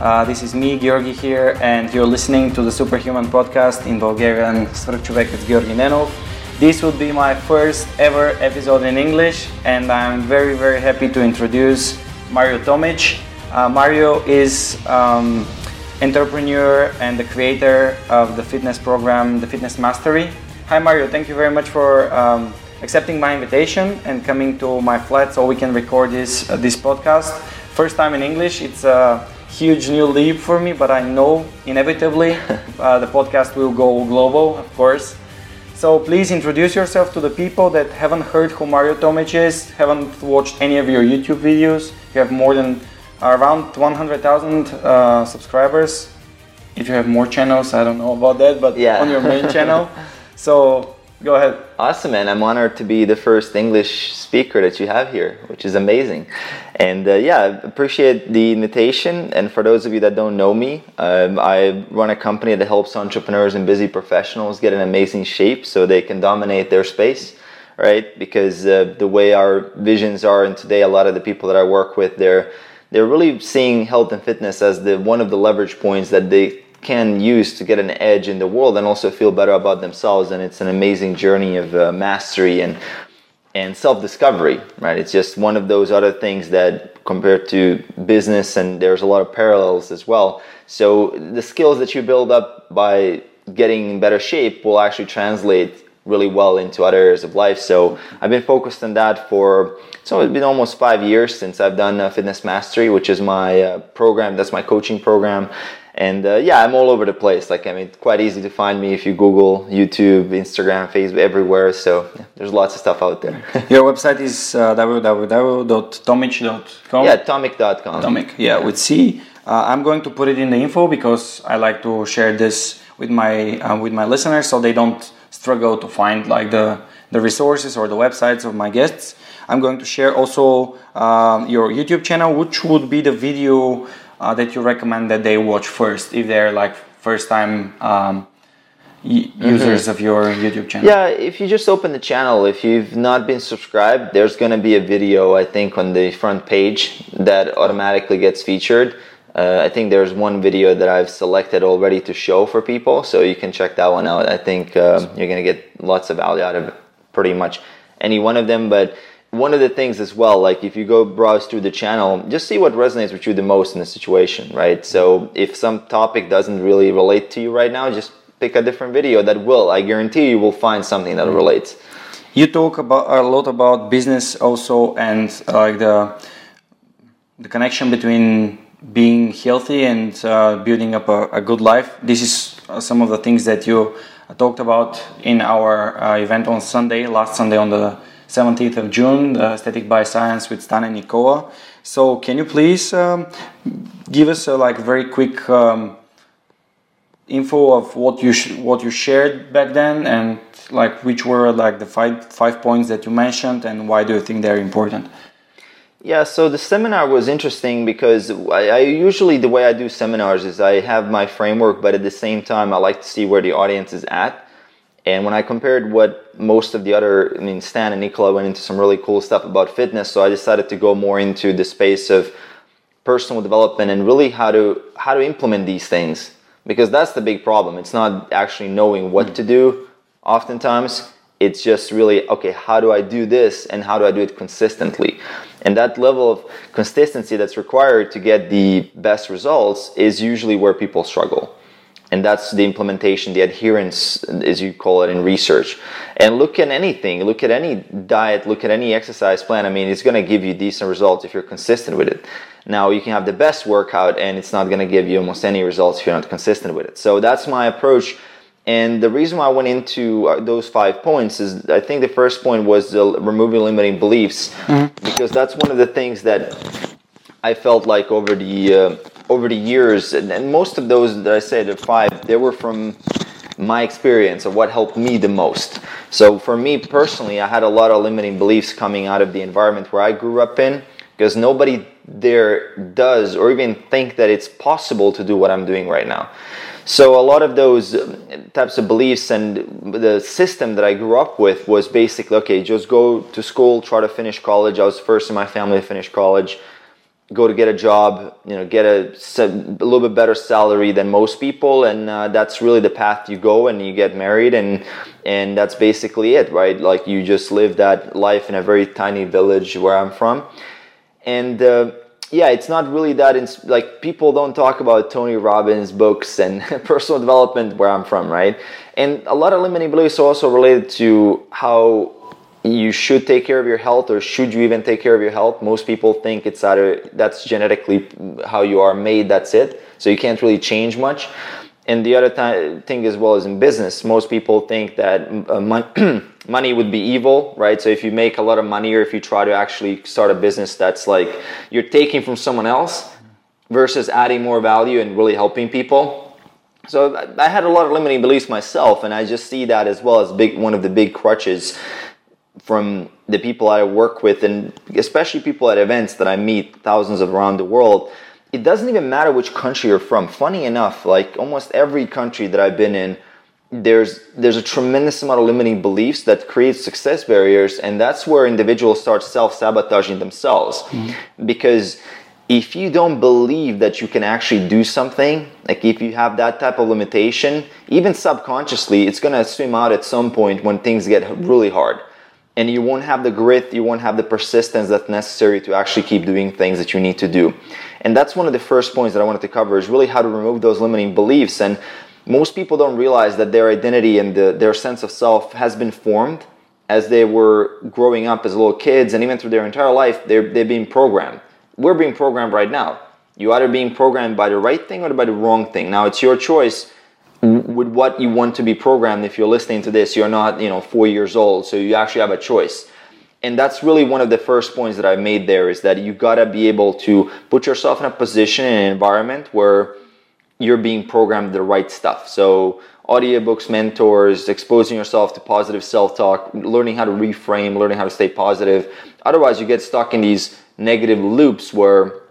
uh, this is me, Georgi here, and you're listening to the Superhuman podcast in Bulgarian Svrchuvek with Georgi Nenov. This would be my first ever episode in English, and I'm very, very happy to introduce Mario Tomic. Uh, Mario is um, entrepreneur and the creator of the fitness program, the Fitness Mastery. Hi Mario, thank you very much for um, accepting my invitation and coming to my flat so we can record this uh, this podcast. First time in English. It's a huge new leap for me, but I know inevitably uh, the podcast will go global, of course. So please introduce yourself to the people that haven't heard who Mario Tomic is, haven't watched any of your YouTube videos. You have more than around 100,000 uh, subscribers. If you have more channels, I don't know about that, but Yeah. on your main channel. So go ahead. Awesome, man. I'm honored to be the first English speaker that you have here, which is amazing. And uh, yeah, appreciate the invitation. And for those of you that don't know me, um, I run a company that helps entrepreneurs and busy professionals get in amazing shape so they can dominate their space, right? Because uh, the way our visions are, and today a lot of the people that I work with, they're they're really seeing health and fitness as the one of the leverage points that they can use to get an edge in the world and also feel better about themselves. And it's an amazing journey of uh, mastery and and self-discovery right? It's just one of those other things that compared to business and there's a lot of parallels as well. So the skills that you build up by getting in better shape will actually translate really well into other areas of life. So i've been focused on that for so it's been almost five years since i've done uh, fitness mastery which is my uh, program. That's my coaching program and uh, yeah i'm all over the place like i mean quite easy to find me if you google youtube instagram facebook everywhere so yeah, there's lots of stuff out there Your website is uh, www.tomic.com. yeah tomic.com Tomic, yeah, with C. Uh, I'm going to put it in the info because I like to share this with my uh, with my listeners so they don't struggle to find like the the resources or the websites of my guests. I'm going to share also um, your YouTube channel, which would be the video uh, that you recommend that they watch first if they're like first time um, y- users of your YouTube channel. Yeah, if you just open the channel, if you've not been subscribed, there's going to be a video, I think, on the front page that automatically gets featured. Uh, I think there's one video that I've selected already to show for people, so you can check that one out. I think um, you're going to get lots of value out of pretty much any one of them. But one of the things as well, like if you go browse through the channel, just see what resonates with you the most in the situation, right? So if some topic doesn't really relate to you right now, just pick a different video that will. I guarantee you will find something that relates. You talk about a lot about business also and uh, like the the connection between being healthy and uh, building up a, a good life. This is uh, some of the things that you uh, talked about in our uh, event on Sunday, last Sunday on the 17th of June, the Aesthetic by Science with Stan and Nicola. So, can you please um, give us a like very quick um, info of what you what you shared back then and like which were like the five five points that you mentioned and why do you think they're important? Yeah, so the seminar was interesting because I, I usually the way I do seminars is I have my framework, but at the same time I like to see where the audience is at. And when I compared what most of the other, I mean, Stan and Nicola went into some really cool stuff about fitness, so I decided to go more into the space of personal development and really how to how to implement these things because that's the big problem. It's not actually knowing what to do. Oftentimes, it's just really okay. How do I do this, and how do I do it consistently? And that level of consistency that's required to get the best results is usually where people struggle and that's the implementation the adherence as you call it in research. And look at anything look at any diet look at any exercise plan. I mean it's going to give you decent results if you're consistent with it. Now you can have the best workout and it's not going to give you almost any results if you're not consistent with it. So that's my approach. And the reason why I went into uh, those five points is I think the first point was the removing limiting beliefs. Because that's one of the things that I felt like over the uh, over the years, and, and most of those that I said, the five, they were from my experience of what helped me the most. So for me personally, I had a lot of limiting beliefs coming out of the environment where I grew up in because nobody there does or even think that it's possible to do what I'm doing right now. So a lot of those um, types of beliefs and the system that I grew up with was basically okay, just go to school, try to finish college. I was first in my family to finish college go to get a job, you know, get a, a little bit better salary than most people, and uh, that's really the path you go, and you get married, and and that's basically it, right? Like you just live that life in a very tiny village where I'm from, and. Uh, yeah, it's not really that ins- like people don't talk about Tony Robbins books and personal development where I'm from, right? And a lot of limiting beliefs are also related to how you should take care of your health or should you even take care of your health? Most people think it's either that's genetically how you are made that's it. So you can't really change much. And the other th- thing as well is in business. Most people think that uh, mon- money would be evil right? So if you make a lot of money or if you try to actually start a business that's like you're taking from someone else versus adding more value and really helping people. So I had a lot of limiting beliefs myself, and I just see that as well as big one of the big crutches from the people I work with, and especially people at events that I meet, thousands of around the world, it doesn't even matter which country you're from. Funny enough, like almost every country that I've been in, there's there's a tremendous amount of limiting beliefs that creates success barriers, and that's where individuals start self-sabotaging themselves. Mm-hmm. Because if you don't believe that you can actually do something, like if you have that type of limitation, even subconsciously, it's gonna swim out at some point when things get really hard and you won't have the grit, you won't have the persistence that's necessary to actually keep doing things that you need to do. And that's one of the first points that I wanted to cover is really how to remove those limiting beliefs. And most people don't realize that their identity and the, their sense of self has been formed as they were growing up as little kids, and even through their entire life, they're, they're being programmed. We're being programmed right now. You either being programmed by the right thing or by the wrong thing. Now it's your choice with what you want to be programmed if you're listening to this you're not you know four years old so you actually have a choice. And that's really one of the first points that i made there is that you got to be able to put yourself in a position in an environment where you're being programmed the right stuff. So audiobooks mentors exposing yourself to positive self-talk learning how to reframe learning how to stay positive. Otherwise you get stuck in these negative loops where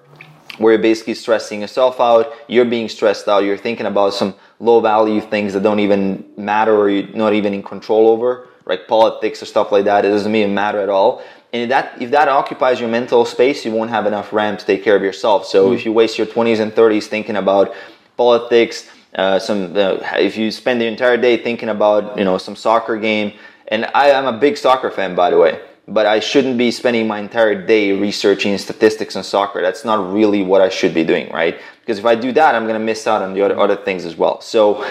where you're basically stressing yourself out you're being stressed out you're thinking about some low value things that don't even matter or you're not even in control over, like politics or stuff like that. It doesn't even matter at all. And if that if that occupies your mental space, you won't have enough RAM to take care of yourself. So mm. if you waste your 20s and 30s thinking about politics, uh, some uh, if you spend the entire day thinking about you know some soccer game, and I am a big soccer fan by the way but I shouldn't be spending my entire day researching statistics on soccer. That's not really what I should be doing, right? Because if I do that, I'm going to miss out on the other, other things as well. So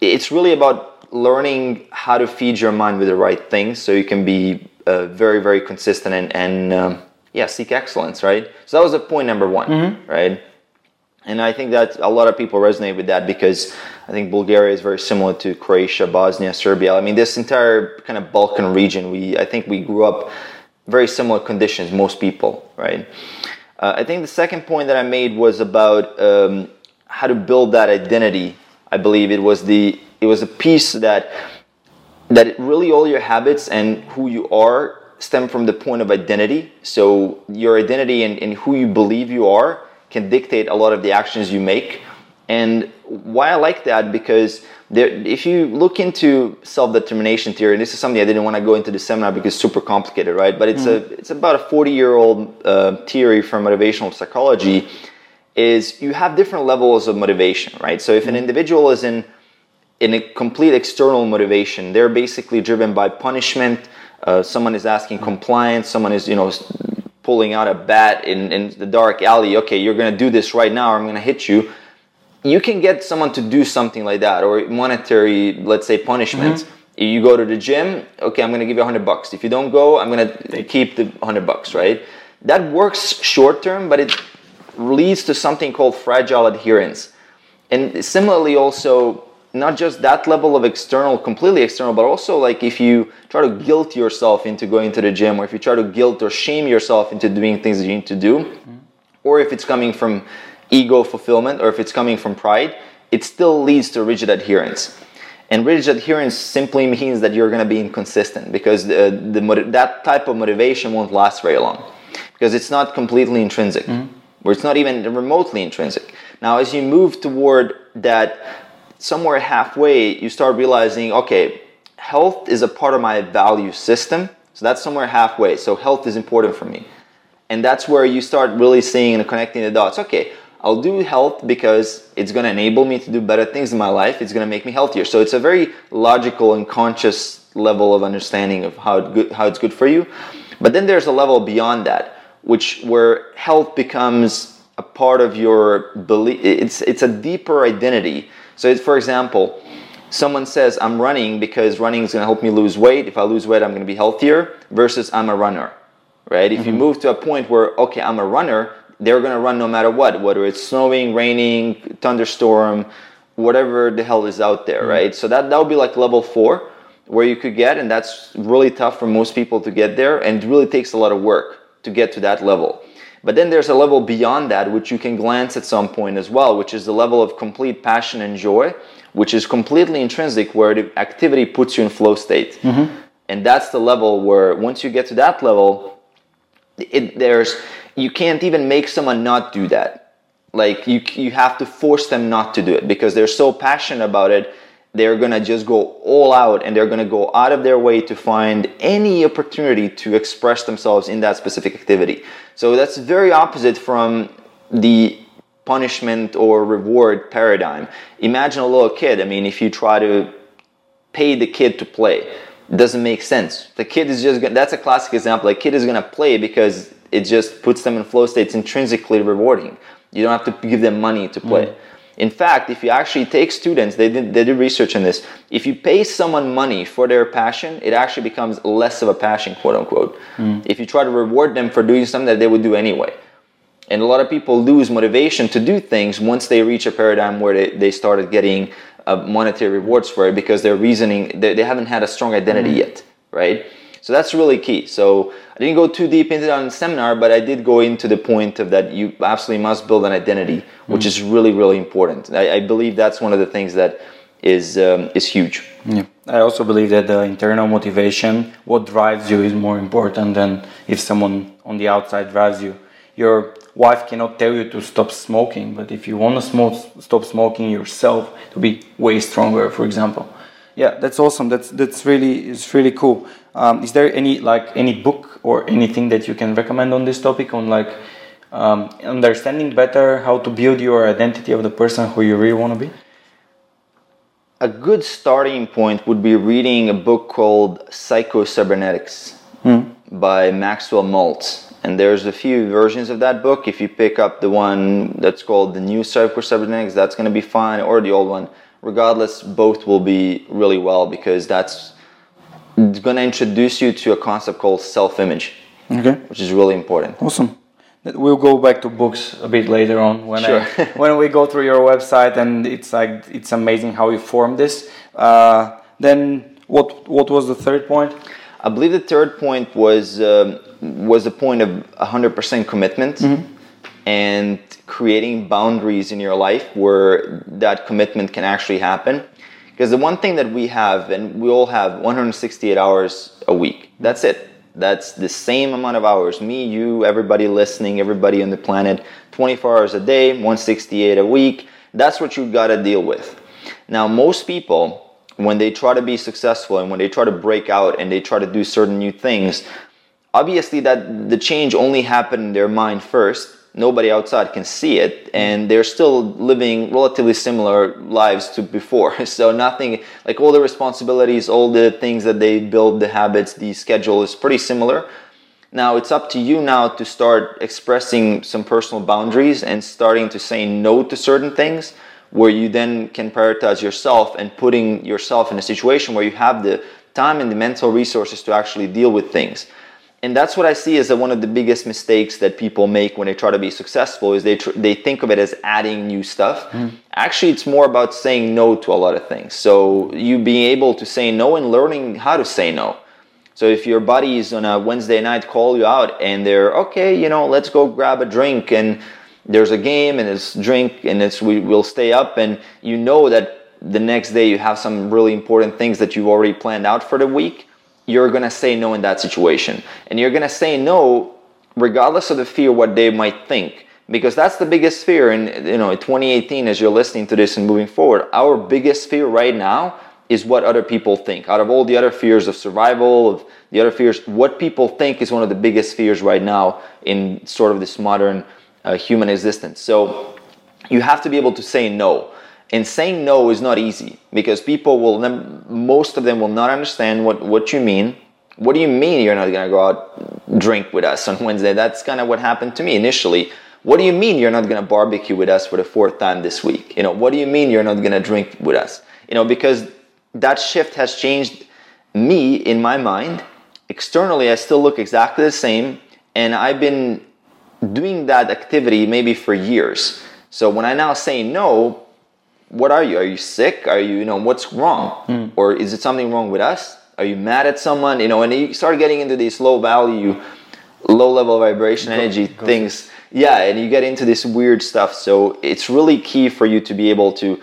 it's really about learning how to feed your mind with the right things so you can be uh, very, very consistent and, and um, yeah, seek excellence, right? So that was a point number one, mm-hmm. right? And I think that a lot of people resonate with that because I think Bulgaria is very similar to Croatia, Bosnia, Serbia. I mean, this entire kind of Balkan region, we I think we grew up very similar conditions, most people, right? Uh, I think the second point that I made was about um, how to build that identity. I believe it was the it was a piece that that really all your habits and who you are stem from the point of identity. So your identity and, and who you believe you are can dictate a lot of the actions you make. And why I like that because there, if you look into self-determination theory, and this is something I didn't want to go into the seminar because it's super complicated, right? But it's mm. a it's about a 40-year-old uh, theory from motivational psychology. Is you have different levels of motivation, right? So if an mm. individual is in in a complete external motivation, they're basically driven by punishment. Uh, someone is asking compliance. Someone is you know pulling out a bat in, in the dark alley. Okay, you're gonna do this right now. Or I'm gonna hit you you can get someone to do something like that or monetary let's say punishment mm-hmm. you go to the gym okay i'm to give you 100 bucks if you don't go i'm to keep the 100 bucks right that works short term but it leads to something called fragile adherence and similarly also not just that level of external completely external but also like if you try to guilt yourself into going to the gym or if you try to guilt or shame yourself into doing things that you need to do mm-hmm. or if it's coming from ego fulfillment or if it's coming from pride, it still leads to rigid adherence. And rigid adherence simply means that you're going to be inconsistent because the, the, that type of motivation won't last very long because it's not completely intrinsic, mm-hmm. or it's not even remotely intrinsic. Now, as you move toward that somewhere halfway, you start realizing, okay, health is a part of my value system. So that's somewhere halfway. So health is important for me. And that's where you start really seeing and connecting the dots. Okay, I'll do health because it's going to enable me to do better things in my life. It's going to make me healthier. So it's a very logical and conscious level of understanding of how, it good, how it's good for you. But then there's a level beyond that, which where health becomes a part of your belief. It's, it's a deeper identity. So, for example, someone says, I'm running because running is going to help me lose weight. If I lose weight, I'm going to be healthier, versus I'm a runner, right? If mm-hmm. you move to a point where, okay, I'm a runner, they're going to run no matter what, whether it's snowing, raining, thunderstorm, whatever the hell is out there, mm-hmm. right? So that, that would be like level four where you could get, and that's really tough for most people to get there, and it really takes a lot of work to get to that level. But then there's a level beyond that, which you can glance at some point as well, which is the level of complete passion and joy, which is completely intrinsic, where the activity puts you in flow state. Mm-hmm. And that's the level where once you get to that level, it, there's you can't even make someone not do that. Like you, you have to force them not to do it because they're so passionate about it they're gonna just go all out and they're gonna go out of their way to find any opportunity to express themselves in that specific activity. So that's very opposite from the punishment or reward paradigm. Imagine a little kid. I mean, if you try to pay the kid to play, it doesn't make sense. The kid is just gonna, that's a classic example. A kid is gonna play because it just puts them in flow states intrinsically rewarding. You don't have to give them money to play. Mm. In fact, if you actually take students, they did, they did research on this. If you pay someone money for their passion, it actually becomes less of a passion, quote unquote. Mm. If you try to reward them for doing something that they would do anyway. And a lot of people lose motivation to do things once they reach a paradigm where they, they started getting uh, monetary rewards for it because they're reasoning, they, they haven't had a strong identity mm. yet, right? So that's really key. So I didn't go too deep into that in the seminar, but I did go into the point of that you absolutely must build an identity, which mm. is really, really important. I, I, believe that's one of the things that is um, is huge. Yeah. I also believe that the internal motivation, what drives you, is more important than if someone on the outside drives you. Your wife cannot tell you to stop smoking, but if you want to smoke, stop smoking yourself, to be way stronger, for example. Yeah, that's awesome. That's that's really it's really cool. Um, is there any like any book or anything that you can recommend on this topic on like um, understanding better how to build your identity of the person who you really want to be? A good starting point would be reading a book called Psycho-Cybernetics hmm. by Maxwell Maltz. And there's a few versions of that book. If you pick up the one that's called The New Psycho-Cybernetics, that's going to be fine, or the old one. Regardless, both will be really well because that's going to introduce you to a concept called self-image, okay, which is really important. Awesome. We'll go back to books a bit later on when sure. I, when we go through your website and it's like it's amazing how you form this. Uh, then what what was the third point? I believe the third point was um, was the point of 100% commitment mm-hmm. and creating boundaries in your life where that commitment can actually happen. Because the one thing that we have, and we all have 168 hours a week. That's it. That's the same amount of hours. Me, you, everybody listening, everybody on the planet, 24 hours a day, 168 a week. That's what you got to deal with. Now, most people, when they try to be successful and when they try to break out and they try to do certain new things, obviously that the change only happened in their mind first nobody outside can see it and they're still living relatively similar lives to before. So nothing like all the responsibilities all the things that they build the habits the schedule is pretty similar. Now it's up to you now to start expressing some personal boundaries and starting to say no to certain things where you then can prioritize yourself and putting yourself in a situation where you have the time and the mental resources to actually deal with things and that's what I see as one of the biggest mistakes that people make when they try to be successful is they tr- they think of it as adding new stuff. Mm. Actually, it's more about saying no to a lot of things. So you being able to say no and learning how to say no. So if your buddies on a Wednesday night call you out and they're okay, you know, let's go grab a drink and there's a game and it's drink and it's we will stay up and you know that the next day you have some really important things that you've already planned out for the week you're going to say no in that situation. And you're going to say no regardless of the fear what they might think. Because that's the biggest fear in you know 2018 as you're listening to this and moving forward. Our biggest fear right now is what other people think. Out of all the other fears of survival of the other fears what people think is one of the biggest fears right now in sort of this modern uh, human existence. So you have to be able to say no and saying no is not easy because people will most of them will not understand what what you mean. What do you mean you're not going to go out drink with us on wednesday? That's kind of what happened to me initially. What do you mean you're not going to barbecue with us for the fourth time this week? You know what do you mean you're not going to drink with us? You know because that shift has changed me in my mind. Externally i still look exactly the same and i've been doing that activity maybe for years. So when i now say no what are you? Are you sick? Are you, you know, what's wrong? Mm. Or is it something wrong with us? Are you mad at someone? You know, and you start getting into these low value, low level vibration energy go, things. Yeah, and you get into this weird stuff. So it's really key for you to be able to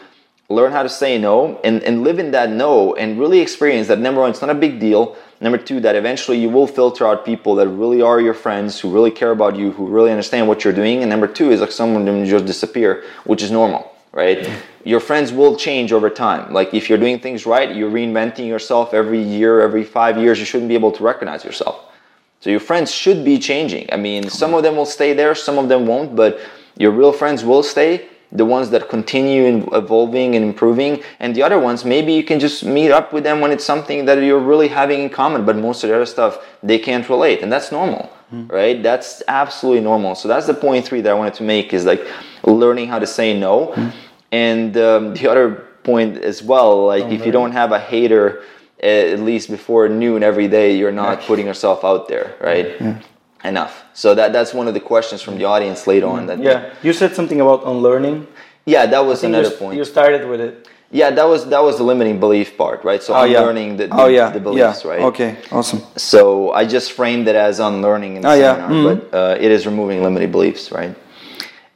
learn how to say no and, and live in that no and really experience that number one, it's not a big deal. Number two, that eventually you will filter out people that really are your friends, who really care about you, who really understand what you're doing. And number two is like some of them just disappear, which is normal right? Your friends will change over time. Like if you're doing things right, you're reinventing yourself every year, every five years, you shouldn't be able to recognize yourself. So your friends should be changing. I mean, some of them will stay there, some of them won't, but your real friends will stay. The ones that continue evolving and improving, and the other ones, maybe you can just meet up with them when it's something that you're really having in common, but most of the other stuff they can't relate, and that's normal, mm. right? That's absolutely normal. So that's the point three that I wanted to make is like learning how to say no. Mm and um, the other point as well, like if you don't have a hater at least before noon every day, you're not putting yourself out there, right? Yeah. Enough. So that that's one of the questions from the audience later on. That yeah, you said something about unlearning. Yeah, that was another you, point. You started with it. Yeah, that was that was the limiting belief part, right? So oh, unlearning yeah. the, the, oh, yeah. the beliefs, yeah. right? Okay, awesome. So I just framed it as unlearning in the oh, seminar, yeah. mm-hmm. but uh, it is removing limiting beliefs, right?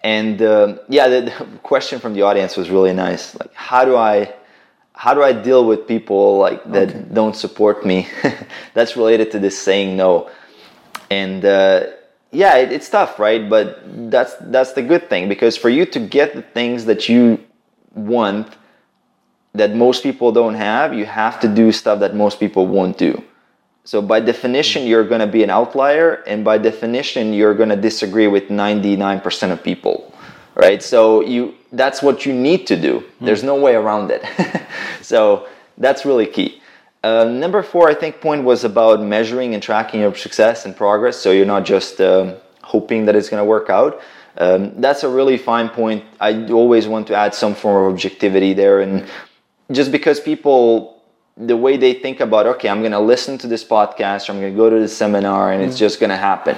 And uh, yeah, the, the, question from the audience was really nice. Like, how do I, how do I deal with people like that okay. don't support me? That's related to this saying no. And uh, yeah, it, it's tough, right? But that's that's the good thing because for you to get the things that you want that most people don't have, you have to do stuff that most people won't do. So by definition, you're going to be an outlier, and by definition, you're going to disagree with 99% of people, right? So you that's what you need to do. There's no way around it. so that's really key. Uh, number four, I think, point was about measuring and tracking your success and progress. So you're not just uh, hoping that it's going to work out. Um, that's a really fine point. I always want to add some form of objectivity there, and just because people the way they think about okay i'm going to listen to this podcast or i'm going to go to this seminar and mm. it's just going to happen.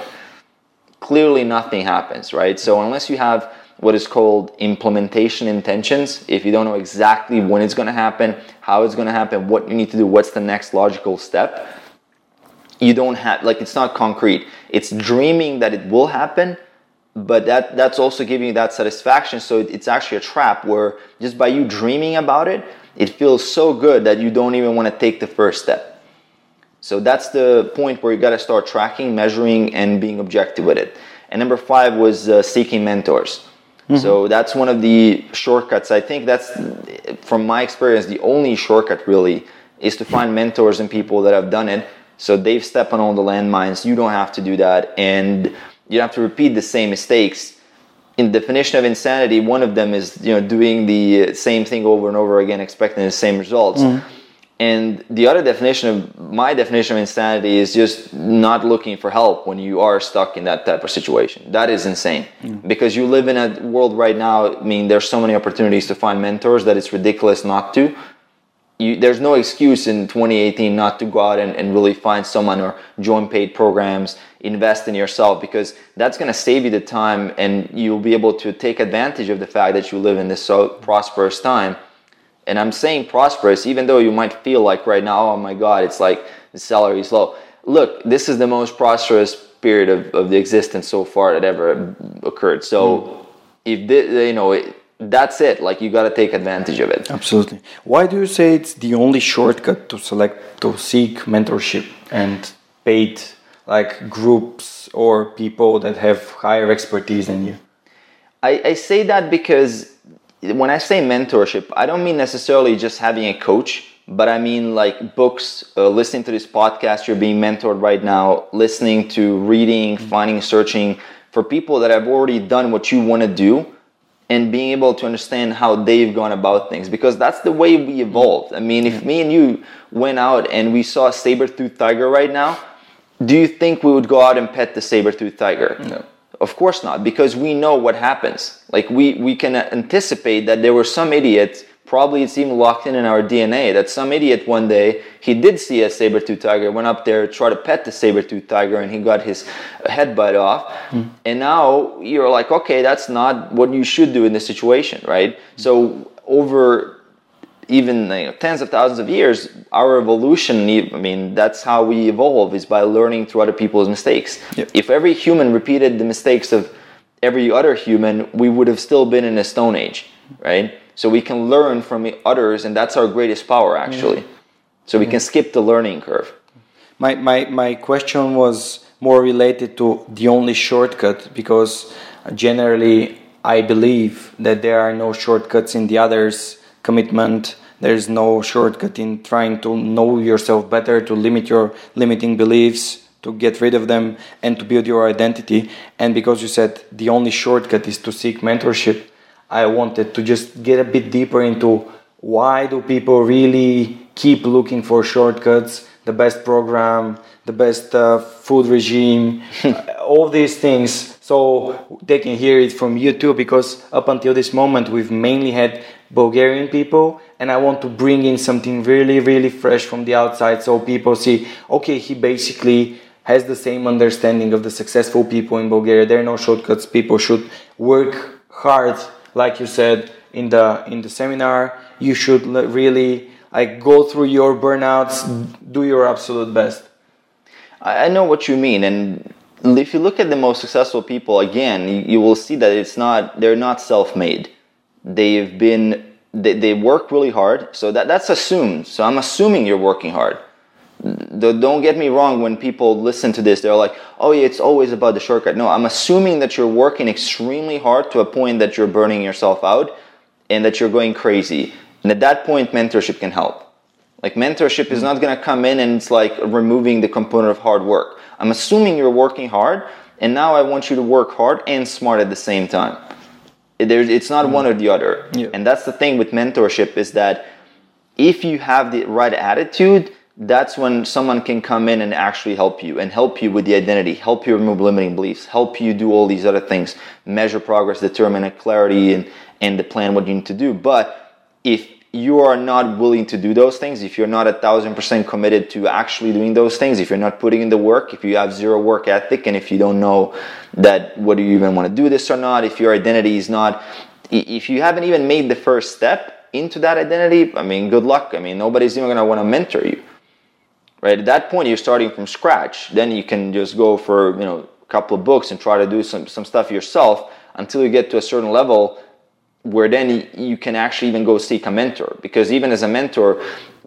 Clearly nothing happens right? So unless you have what is called implementation intentions if you don't know exactly when it's going to happen how it's going to happen what you need to do what's the next logical step you don't have like it's not concrete. It's dreaming that it will happen but that that's also giving you that satisfaction so it's actually a trap where just by you dreaming about it it feels so good that you don't even want to take the first step. So that's the point where you got to start tracking, measuring, and being objective with it. And number five was uh, seeking mentors. Mm-hmm. So that's one of the shortcuts. I think that's, from my experience, the only shortcut really is to find mentors and people that have done it. So they've stepped on all the landmines. You don't have to do that, and you don't have to repeat the same mistakes in definition of insanity, one of them is you know doing the same thing over and over again, expecting the same results. Mm. And the other definition of my definition of insanity is just not looking for help when you are stuck in that type of situation. That is insane mm. because you live in a world right now. I mean, there's so many opportunities to find mentors that it's ridiculous not to you, there's no excuse in 2018 not to go out and, and really find someone or join paid programs, invest in yourself because that's going to save you the time and you'll be able to take advantage of the fact that you live in this so prosperous time. And I'm saying prosperous, even though you might feel like right now, oh my God, it's like the salary is low. Look, this is the most prosperous period of, of the existence so far that ever occurred. So mm. if the, you know it, that's it like you got to take advantage of it absolutely why do you say it's the only shortcut to select to seek mentorship and paid like groups or people that have higher expertise than you I, I say that because when I say mentorship, I don't mean necessarily just having a coach, but I mean like books, uh, listening to this podcast, you're being mentored right now, listening to reading, mm-hmm. finding, searching for people that have already done what you want to do and being able to understand how they've gone about things because that's the way we evolved. I mean, if me and you went out and we saw a saber-toothed tiger right now, do you think we would go out and pet the saber-toothed tiger? No. Of course not, because we know what happens. Like we, we can anticipate that there were some idiots, probably it's even locked in in our DNA, that some idiot one day, he did see a saber-tooth tiger, went up there, tried to pet the saber-tooth tiger, and he got his head bite off. Mm. And now you're like, okay, that's not what you should do in this situation, right? So over even you know, tens of thousands of years, our evolution, I mean, that's how we evolve is by learning through other people's mistakes. Yep. If every human repeated the mistakes of every other human, we would have still been in a stone age, right? So we can learn from others, and that's our greatest power, actually. So we can skip the learning curve. My, my, my question was more related to the only shortcut because generally I believe that there are no shortcuts in the others commitment. There's no shortcut in trying to know yourself better to limit your limiting beliefs to get rid of them and to build your identity. And because you said the only shortcut is to seek mentorship i wanted to just get a bit deeper into why do people really keep looking for shortcuts the best program the best uh, food regime all these things. So they can hear it from you too because up until this moment we've mainly had Bulgarian people, and I want to bring in something really, really fresh from the outside so people see, okay, he basically has the same understanding of the successful people in Bulgaria. There are no shortcuts. People should work hard, like you said in the in the seminar. You should really like go through your burnouts, do your absolute best. I know what you mean, and if you look at the most successful people, again, you, will see that it's not they're not self-made they've been they, they work really hard. So that that's assumed. So i'm assuming you're working hard. Don't get me wrong when people listen to this they're like oh yeah it's always about the shortcut. No i'm assuming that you're working extremely hard to a point that you're burning yourself out and that you're going crazy. And at that point mentorship can help. Like mentorship is hmm. not going to come in and it's like removing the component of hard work. I'm assuming you're working hard and now i want you to work hard and smart at the same time there's, it's not mm. one or the other. Yeah. And that's the thing with mentorship is that if you have the right attitude, that's when someone can come in and actually help you and help you with the identity, help you remove limiting beliefs, help you do all these other things, measure progress, determine a clarity and, and the plan what you need to do. But if you are not willing to do those things, if you're not a thousand percent committed to actually doing those things, if you're not putting in the work, if you have zero work ethic, and if you don't know that whether you even want to do this or not, if your identity is not, if you haven't even made the first step into that identity, I mean, good luck. I mean, nobody's even going to want to mentor you. Right? At that point, you're starting from scratch. Then you can just go for, you know, a couple of books and try to do some, some stuff yourself until you get to a certain level where then you can actually even go seek a mentor. Because even as a mentor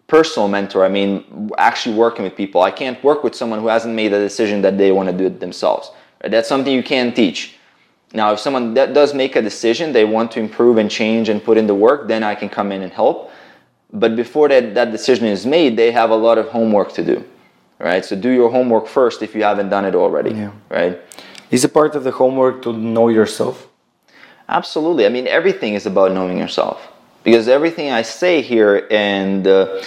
personal mentor i mean actually working with people i can't work with someone who hasn't made a decision that they want to do it themselves. Right? that's something you can teach. Now if someone that does make a decision they want to improve and change and put in the work then i can come in and help. But before that, that decision is made they have a lot of homework to do right? So do your homework first if you haven't done it already yeah. right? Is a part of the homework to know yourself Absolutely. I mean, everything is about knowing yourself. Because everything I say here and uh,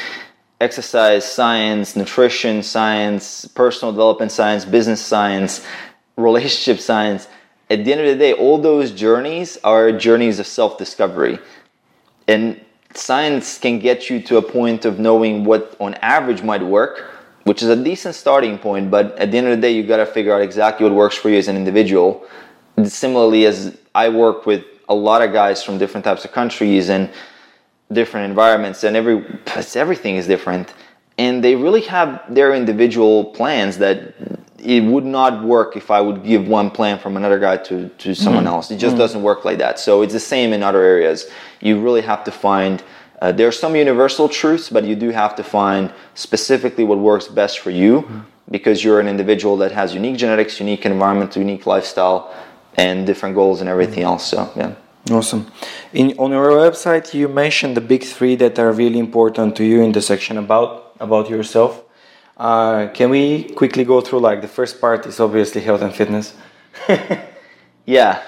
exercise science, nutrition science, personal development science, business science, relationship science, at the end of the day, all those journeys are journeys of self discovery. And science can get you to a point of knowing what on average might work, which is a decent starting point, but at the end of the day, you've got to figure out exactly what works for you as an individual. Similarly, as I work with a lot of guys from different types of countries and different environments, and every everything is different. And they really have their individual plans that it would not work if I would give one plan from another guy to, to someone mm-hmm. else. It just mm-hmm. doesn't work like that. So it's the same in other areas. You really have to find, uh, there are some universal truths, but you do have to find specifically what works best for you mm-hmm. because you're an individual that has unique genetics, unique environment, unique lifestyle, and different goals and everything mm-hmm. else. So, yeah. Awesome. In, on your website, you mentioned the big three that are really important to you in the section about about yourself. Uh, can we quickly go through like the first part is obviously health and fitness. yeah.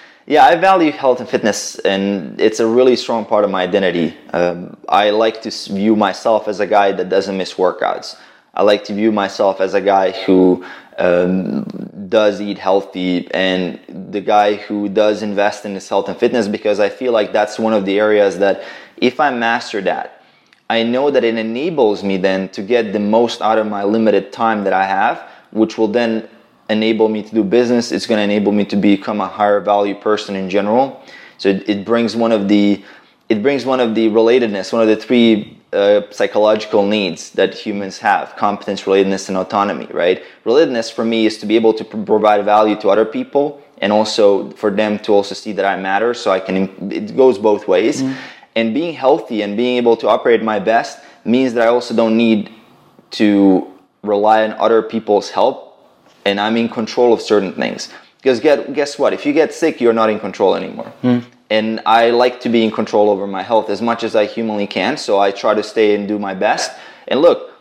yeah, I value health and fitness, and it's a really strong part of my identity. Um, I like to view myself as a guy that doesn't miss workouts. I like to view myself as a guy who um, does eat healthy and the guy who does invest in his health and fitness because I feel like that's one of the areas that if I master that, I know that it enables me then to get the most out of my limited time that I have, which will then enable me to do business. It's going to enable me to become a higher value person in general. So it, it brings one of the it brings one of the relatedness, one of the three uh, psychological needs that humans have competence, relatedness, and autonomy, right? Relatedness for me is to be able to provide value to other people and also for them to also see that I matter. So I can, it goes both ways. Mm. And being healthy and being able to operate my best means that I also don't need to rely on other people's help and I'm in control of certain things. Because get, guess what? If you get sick, you're not in control anymore. Mm. And I like to be in control over my health as much as I humanly can. So I try to stay and do my best. And look,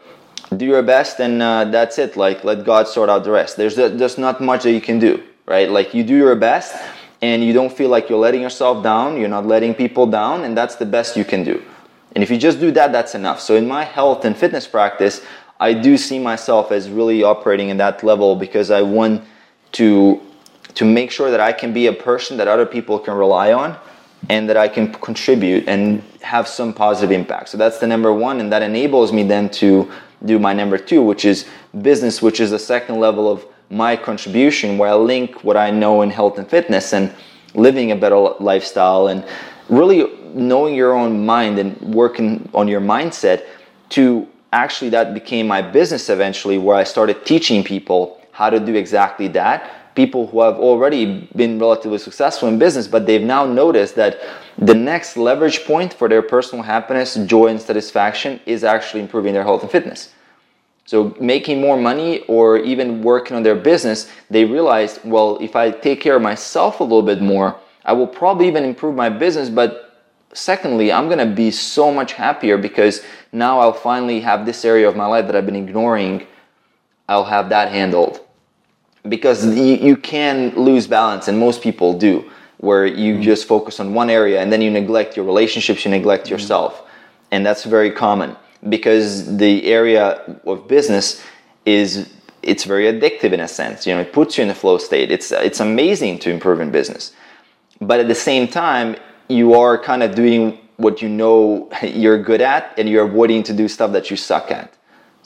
do your best and uh, that's it. Like, let God sort out the rest. There's, there's not much that you can do, right? Like, you do your best and you don't feel like you're letting yourself down, you're not letting people down, and that's the best you can do. And if you just do that, that's enough. So in my health and fitness practice, I do see myself as really operating in that level because I want to to make sure that I can be a person that other people can rely on and that I can contribute and have some positive impact. So that's the number one, and that enables me then to do my number two, which is business, which is the second level of my contribution where I link what I know in health and fitness and living a better lifestyle and really knowing your own mind and working on your mindset to actually that became my business eventually where I started teaching people how to do exactly that people who have already been relatively successful in business but they've now noticed that the next leverage point for their personal happiness joy and satisfaction is actually improving their health and fitness so making more money or even working on their business, they realized, well, if I take care of myself a little bit more, I will probably even improve my business. But secondly, I'm to be so much happier because now I'll finally have this area of my life that I've been ignoring. I'll have that handled. Because you, you can lose balance, and most people do, where you mm-hmm. just focus on one area and then you neglect your relationships, you neglect mm-hmm. yourself. And that's very common because the area of business is it's very addictive in a sense. You know, it puts you in a flow state. It's it's amazing to improve in business, but at the same time, you are kind of doing what you know you're good at, and you're avoiding to do stuff that you suck at.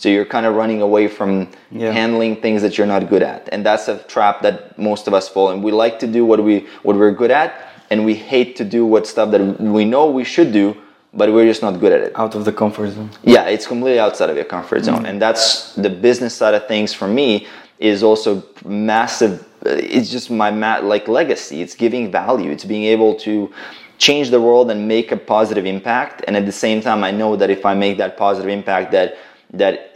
So you're kind of running away from yeah. handling things that you're not good at, and that's a trap that most of us fall in. We like to do what we what we're good at, and we hate to do what stuff that we know we should do, but we're just not good at it. Out of the comfort zone. Yeah, it's completely outside of your comfort zone, mm-hmm. and that's the business side of things for me is also massive. It's just my mat like legacy. It's giving value. It's being able to change the world and make a positive impact. And at the same time, I know that if I make that positive impact, that that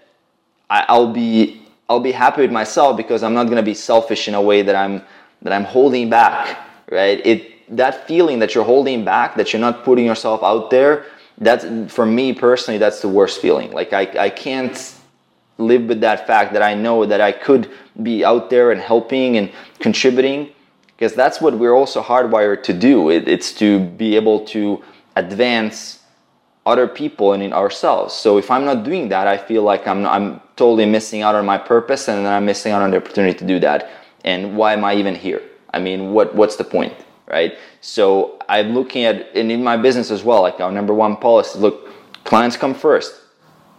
I'll be I'll be happy with myself because I'm not to be selfish in a way that I'm that I'm holding back. Right? It that feeling that you're holding back, that you're not putting yourself out there, that's for me personally, that's the worst feeling. Like I, I can't live with that fact that I know that I could be out there and helping and contributing because that's what we're also hardwired to do. It, it's to be able to advance other people and in ourselves. So if I'm not doing that, I feel like I'm, I'm totally missing out on my purpose and then I'm missing out on the opportunity to do that. And why am I even here? I mean, what, what's the point? right? So I'm looking at, and in my business as well, like our number one policy, look, clients come first.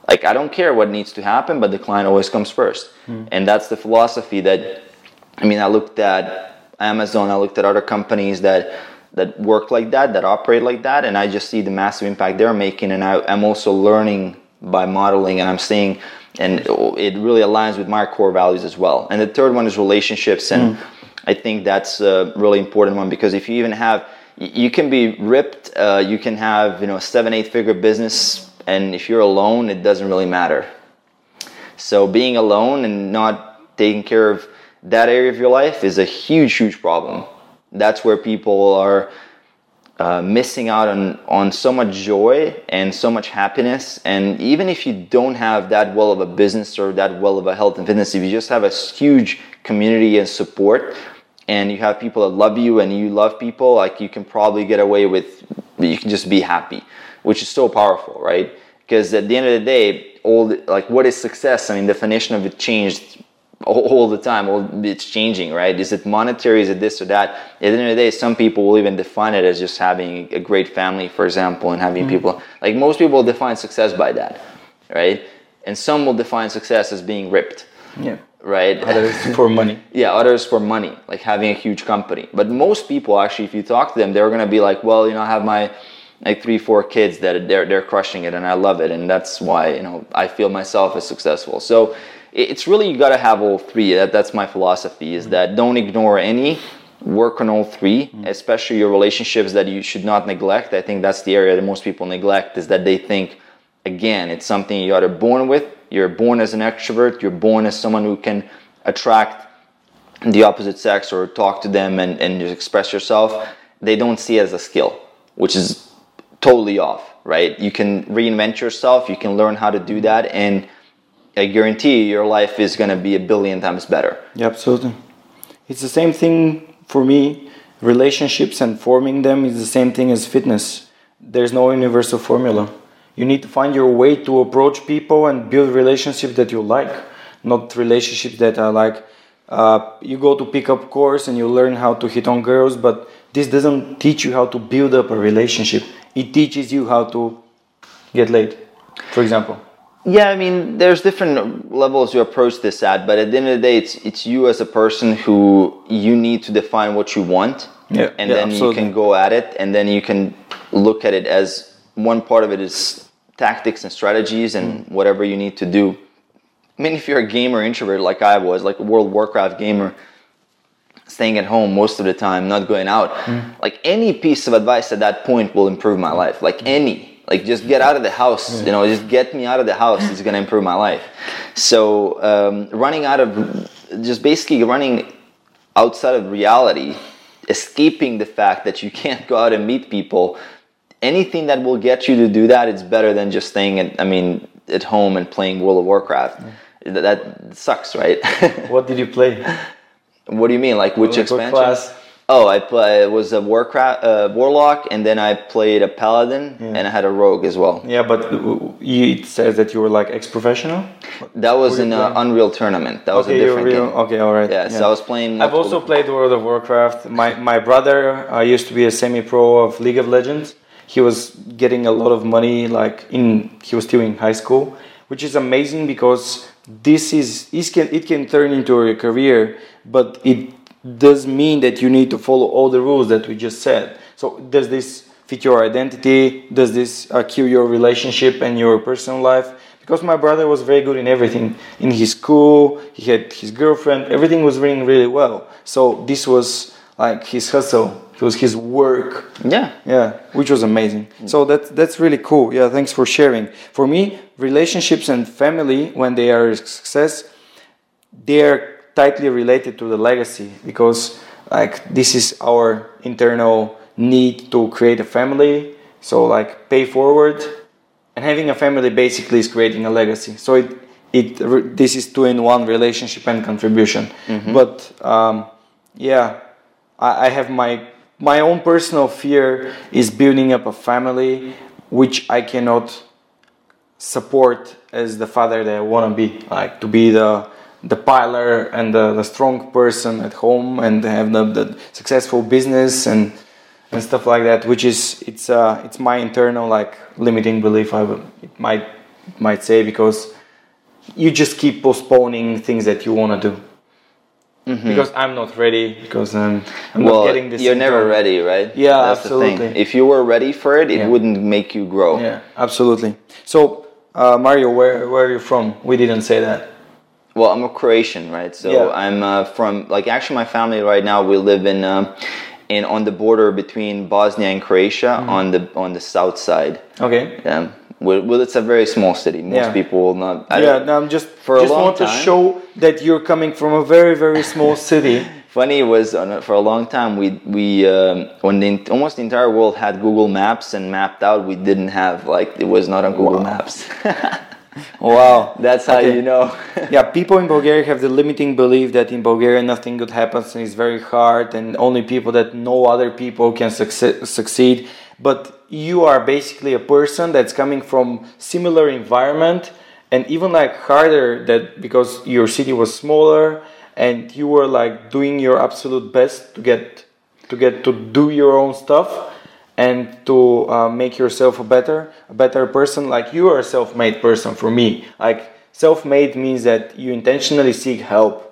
Like I don't care what needs to happen, but the client always comes first. Mm. And that's the philosophy that, I mean, I looked at Amazon, I looked at other companies that, that work like that, that operate like that, and I just see the massive impact they're making. And I, I'm also learning by modeling, and I'm seeing and it really aligns with my core values as well. And the third one is relationships, and mm. I think that's a really important one because if you even have, you can be ripped, uh, you can have you know a seven eight figure business, and if you're alone, it doesn't really matter. So being alone and not taking care of that area of your life is a huge, huge problem. That's where people are uh, missing out on, on so much joy and so much happiness. And even if you don't have that well of a business or that well of a health and fitness, if you just have a huge community and support, and you have people that love you and you love people, like you can probably get away with, you can just be happy, which is so powerful, right? Because at the end of the day, all the, like what is success? I mean, definition of it changed all the time. All it's changing, right? Is it monetary? Is it this or that? At the end of the day, some people will even define it as just having a great family, for example, and having mm-hmm. people like most people define success by that, right? And some will define success as being ripped. Yeah. Right. Others for money. Yeah, others for money, like having a huge company. But most people, actually, if you talk to them, they're gonna be like, well, you know, I have my like three, four kids that they're they're crushing it, and I love it, and that's why you know I feel myself as successful. So it's really you got to have all three. That, that's my philosophy. Is that don't ignore any. Work on all 3 mm-hmm. especially your relationships that you should not neglect. I think that's the area that most people neglect. Is that they think, again, it's something you are born with. You're born as an extrovert. You're born as someone who can attract the opposite sex or talk to them and, and just express yourself. They don't see it as a skill, which is totally off, right? You can reinvent yourself. You can learn how to do that and I guarantee your life is going to be a billion times better. Yeah, absolutely. It's the same thing for me. Relationships and forming them is the same thing as fitness. There's no universal formula. You need to find your way to approach people and build relationships that you like, not relationships that are like uh, you go to pick up course and you learn how to hit on girls, but this doesn't teach you how to build up a relationship. It teaches you how to get laid, for example. Yeah, I mean, there's different levels you approach this at, but at the end of the day, it's it's you as a person who you need to define what you want, yeah, and yeah, then absolutely. you can go at it, and then you can look at it as one part of it is tactics and strategies and mm. whatever you need to do. I mean, if you're a gamer introvert like I was, like a World Warcraft gamer, staying at home most of the time, not going out, mm. like any piece of advice at that point will improve my life, like any like just get out of the house you know just get me out of the house. It's going to improve my life. So um, running out of just basically running outside of reality escaping the fact that you can't go out and meet people anything that will get you to do that it's better than just staying at i mean at home and playing world of warcraft. That, that sucks right? What did you play? What do you mean? Like which like expansion? class Oh, I play, it was a Warcraft uh, Warlock, and then I played a Paladin, yeah. and I had a Rogue as well. Yeah, but it says that you were like ex-professional. That was in an Unreal tournament. That was a different real, game. Okay, all right. Yeah, yeah, so I was playing. I've also played World of Warcraft. My my brother uh, used to be a semi-pro of League of Legends. He was getting a lot of money, like in he was still in high school, which is amazing because this is it can it can turn into a career, but it does mean that you need to follow all the rules that we just said. So does this fit your identity? Does this uh, kill your relationship and your personal life? Because my brother was very good in everything. In his school, he had his girlfriend, everything was running really well. So this was like his hustle. It was his work. Yeah. Yeah, which was amazing. So that that's really cool. Yeah, thanks for sharing. For me, relationships and family when they are a success, they're tightly related to the legacy because like this is our internal need to create a family. So like pay forward. And having a family basically is creating a legacy. So it it this is two in one relationship and contribution. Mm-hmm. but um, yeah I, I have my my own personal fear is building up a family which i cannot support as the father that i want to be like to be the the pilar and the, the, strong person at home and have the, the, successful business and and stuff like that which is it's uh it's my internal like limiting belief i would, it might might say because you just keep postponing things that you want to do mm-hmm. because i'm not ready because i'm, I'm well, not getting this you're never ready right yeah That's absolutely if you were ready for it it yeah. wouldn't make you grow yeah absolutely so Uh, Mario, where where are you from? We didn't say that. Well, I'm a Croatian, right? So Yeah. I'm uh, from like actually my family right now we live in um, in on the border between Bosnia and Croatia Mm-hmm. on the on the south side. Okay. Um, well, well, it's a very small city. Most Yeah. people will not. I yeah, no, I'm just For a just want to show that you're coming from a very very small city. Funny was on a, for a long time we we um, when the, almost the entire world had Google Maps and mapped out, we didn't have like it was not on Google Wow. Maps. wow. That's how Okay. you know. yeah, people in Bulgaria have the limiting belief that in Bulgaria nothing good happens and it's very hard, and only people that know other people can succe- succeed. But you are basically a person that's coming from similar environment and even like harder that because your city was smaller and you were like doing your absolute best to get to get to do your own stuff and to uh, make yourself a better a better person like you are a self-made person for me. Like self-made means that you intentionally seek help.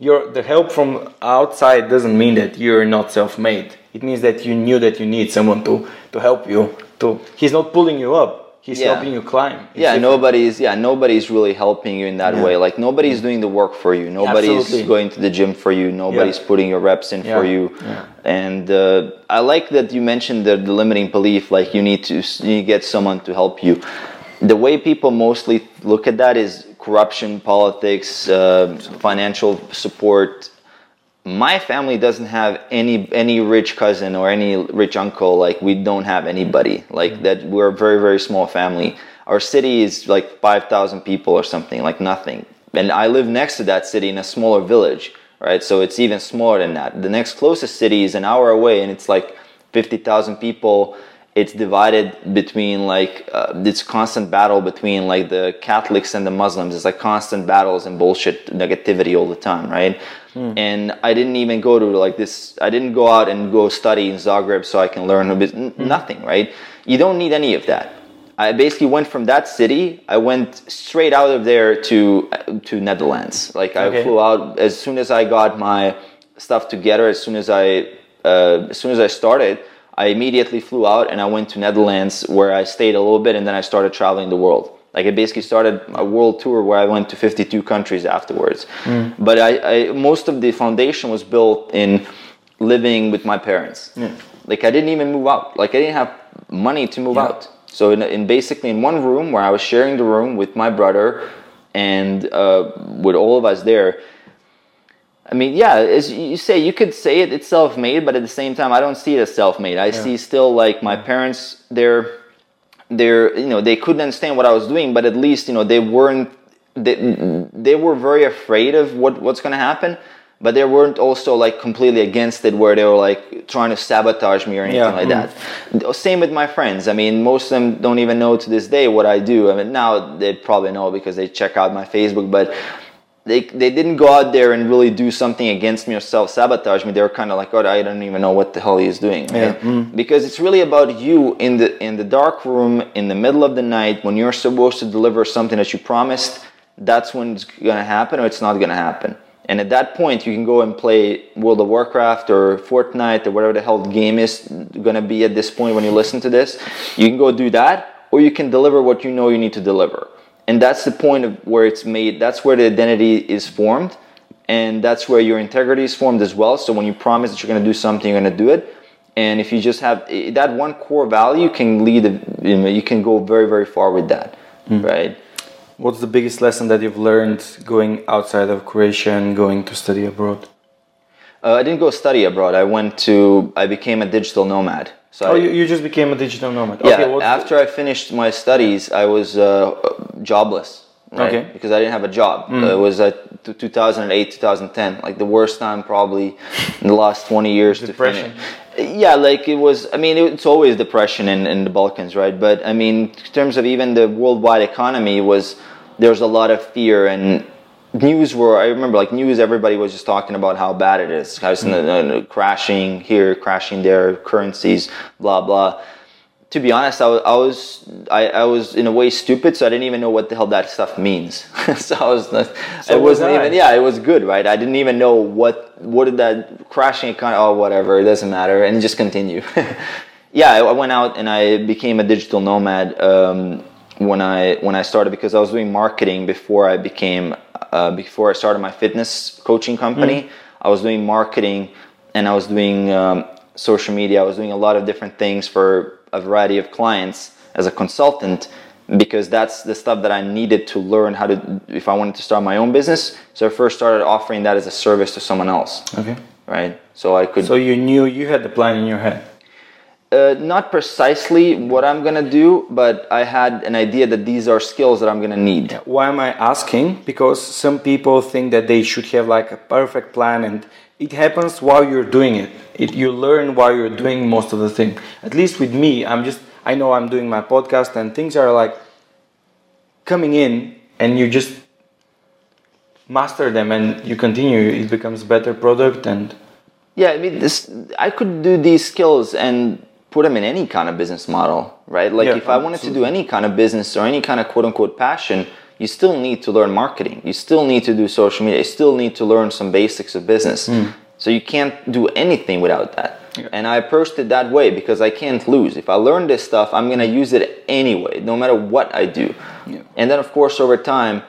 Your the help from outside doesn't mean that you're not self-made. It means that you knew that you need someone to to help you to he's not pulling you up he's Yeah. helping you climb It's yeah, different. nobody's yeah nobody's really helping you in that Yeah. way. Like nobody's doing the work for you. Nobody's Absolutely. going to the gym for you. Nobody's putting your reps in for you. Yeah. And uh, I like that you mentioned the, the limiting belief. Like you need to you need to get someone to help you. The way people mostly look at that is corruption, politics, uh, financial support, my family doesn't have any any rich cousin or any rich uncle. Like we don't have anybody. Like mm. that we're a very very small family. Our city is like 5000 people or something like nothing. And i live next to that city in a smaller village right? So it's even smaller than that. The next closest city is an hour away and it's like 50000 people it's divided between like uh, this constant battle between like the Catholics and the Muslims. It's like constant battles and bullshit negativity all the time, right? And I didn't even go to like this. I didn't go out and go study in Zagreb so I can learn a bit. n- Nothing, right? You don't need any of that. I basically went from that city. I went straight out of there to to Netherlands. Like I Okay. flew out as soon as I got my stuff together. As soon as I uh, as soon as I started, I immediately flew out and I went to Netherlands where I stayed a little bit and then I started traveling the world. Like I basically started a world tour where I went to 52 countries afterwards. But I, I most of the foundation was built in living with my parents. Like I didn't even move out. Like I didn't have money to move Yeah. out. So in, in basically in one room where I was sharing the room with my brother and uh, with all of us there. I mean, yeah, as you say, you could say it, it's self-made, but at the same time, I don't see it as self-made. I see still like my parents, they're, they're, you know, they couldn't understand what I was doing, but at least, you know, they weren't, they, they were very afraid of what, what's going to happen, but they weren't also like completely against it where they were like trying to sabotage me or anything Yeah. like that. Mm-hmm. Same with my friends. I mean, most of them don't even know to this day what I do. I mean, now they probably know because they check out my Facebook, but they, they didn't go out there and really do something against me or self sabotage me. They were kind of like, oh, I don't even know what the hell he's doing. right? Mm. Because it's really about you in the in the dark room in the middle of the night when you're supposed to deliver something that you promised. That's when it's gonna happen or it's not gonna happen. And at that point, you can go and play World of Warcraft or Fortnite or whatever the hell the game is gonna be at this point when you listen to this. You can go do that, or you can deliver what you know you need to deliver and that's the point of where it's made that's where the identity is formed and that's where your integrity is formed as well. So when you promise that you're going to do something you're going to do it. And if you just have that one core value can lead you, know, you can go very very far with that right? What's the biggest lesson that you've learned going outside of Croatia and going to study abroad? uh, i didn't go study abroad. I went to i became a digital nomad so Oh, you, you just became a digital nomad. yeah okay, the- after i finished my studies i was uh, jobless right? Okay. because i didn't have a job Uh, it was at t- 2008 2010 like the worst time probably in the last 20 years Depression. yeah like it was i mean it's always depression in, in the balkans right but i mean in terms of even the worldwide economy was there was a lot of fear and news were i remember like news everybody was just talking about how bad it is how it's uh, crashing here crashing there currencies blah blah to be honest, I was, I was I, I was in a way stupid, so I didn't even know what the hell that stuff means. so I was not, So it was wasn't I. even yeah, it was good, right? I didn't even know what what did that crashing kind of oh whatever, it doesn't matter, and just continue. yeah, I, I went out and I became a digital nomad. Um, when I when I started because I was doing marketing before I became uh, before I started my fitness coaching company. Mm. I was doing marketing and I was doing um, social media. I was doing a lot of different things for a variety of clients as a consultant because that's the stuff that I needed to learn how to if I wanted to start my own business. So I first started offering that as a service to someone else. Okay. Right. So I could. So you knew you had the plan in your head. Uh, not precisely what I'm gonna do, but I had an idea that these are skills that I'm gonna need. Why am I asking? Because some people think that they should have like a perfect plan, and it happens while you're doing it. it you learn while you're doing most of the thing. At least with me, I'm just I know I'm doing my podcast, and things are like coming in, and you just master them, and you continue. It becomes better product and. Yeah, I mean, this I could do these skills and put them in any kind of business model, right? Like yeah, if I wanted absolutely. to do any kind of business or any kind of quote unquote passion, you still need to learn marketing. You still need to do social media. You still need to learn some basics of business. Mm. So you can't do anything without that. Yeah. And I approached it that way because I can't lose. If I learn this stuff, I'm going to use it anyway, no matter what I do. Yeah. And then, of course, over time,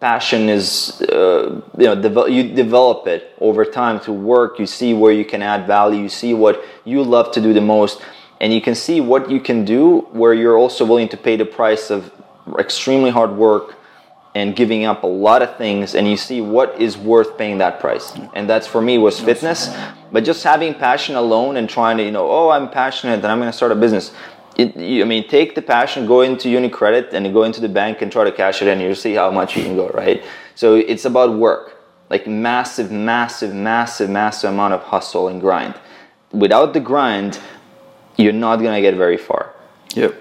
passion is uh, you know you develop it over time to work you see where you can add value you see what you love to do the most and you can see what you can do where you're also willing to pay the price of extremely hard work and giving up a lot of things and you see what is worth paying that price. And that's for me was fitness. But just having passion alone and trying to you know oh i'm passionate and i'm going to start a business. It, you, i mean take the passion go into unicredit and go into the bank and try to cash it in. You'll see how much you can go right? So it's about work. Like massive massive massive massive amount of hustle and grind. Without the grind you're not gonna get very far. Yep.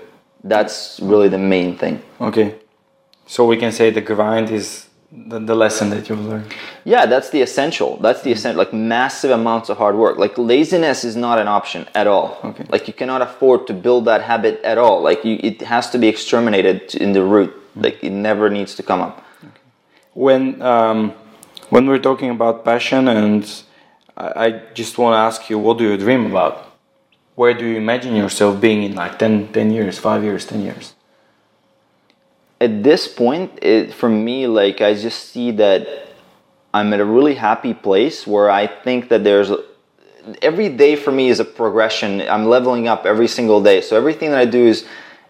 That's really the main thing. Okay. So we can say the grind is the, the lesson that you've learned. Yeah, that's the essential. That's the essential. Like massive amounts of hard work. Like laziness is not an option at all. Okay. Like you cannot afford to build that habit at all. Like you, it has to be exterminated in the root. Mm-hmm. Like it never needs to come up. Okay. When um, when we're talking about passion, and I, I just want to ask you, what do you dream about? Where do you imagine yourself being in like 10, 10 years, 5 years, 10 years? At this point, it, for me, like I just see that I'm at a really happy place where I think that there's every day for me is a progression. I'm leveling up every single day. So everything that I do is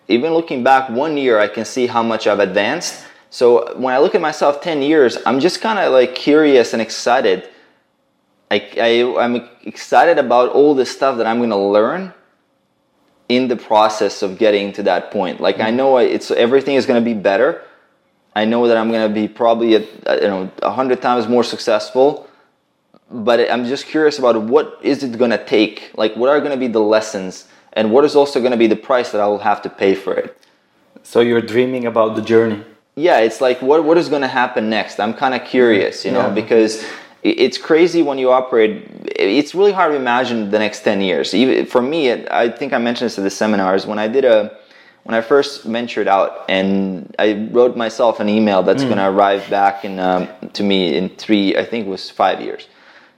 even looking back one year, I can see how much I've advanced. So when I look at myself 10 years, I'm just kind of like curious and excited I, I, I'm excited about all the stuff that I'm going to learn in the process of getting to that point. Like I mm-hmm. know it's everything is going to be better. I know that I'm going to be probably a, you know a hundred times more successful. But I'm just curious about what is it going to take? Like what are going to be the lessons, and what is also going to be the price that I will have to pay for it. So you're dreaming about the journey. Yeah, it's like what what is going to happen next. I'm kind of curious, you know, yeah. because it's crazy when you operate. It's really hard to imagine the next 10 years. Even for me, I think I mentioned this at the seminars when I did a, when I first ventured out and I wrote myself an email that's mm. going to arrive back in, um, to me in three, I think it was five years.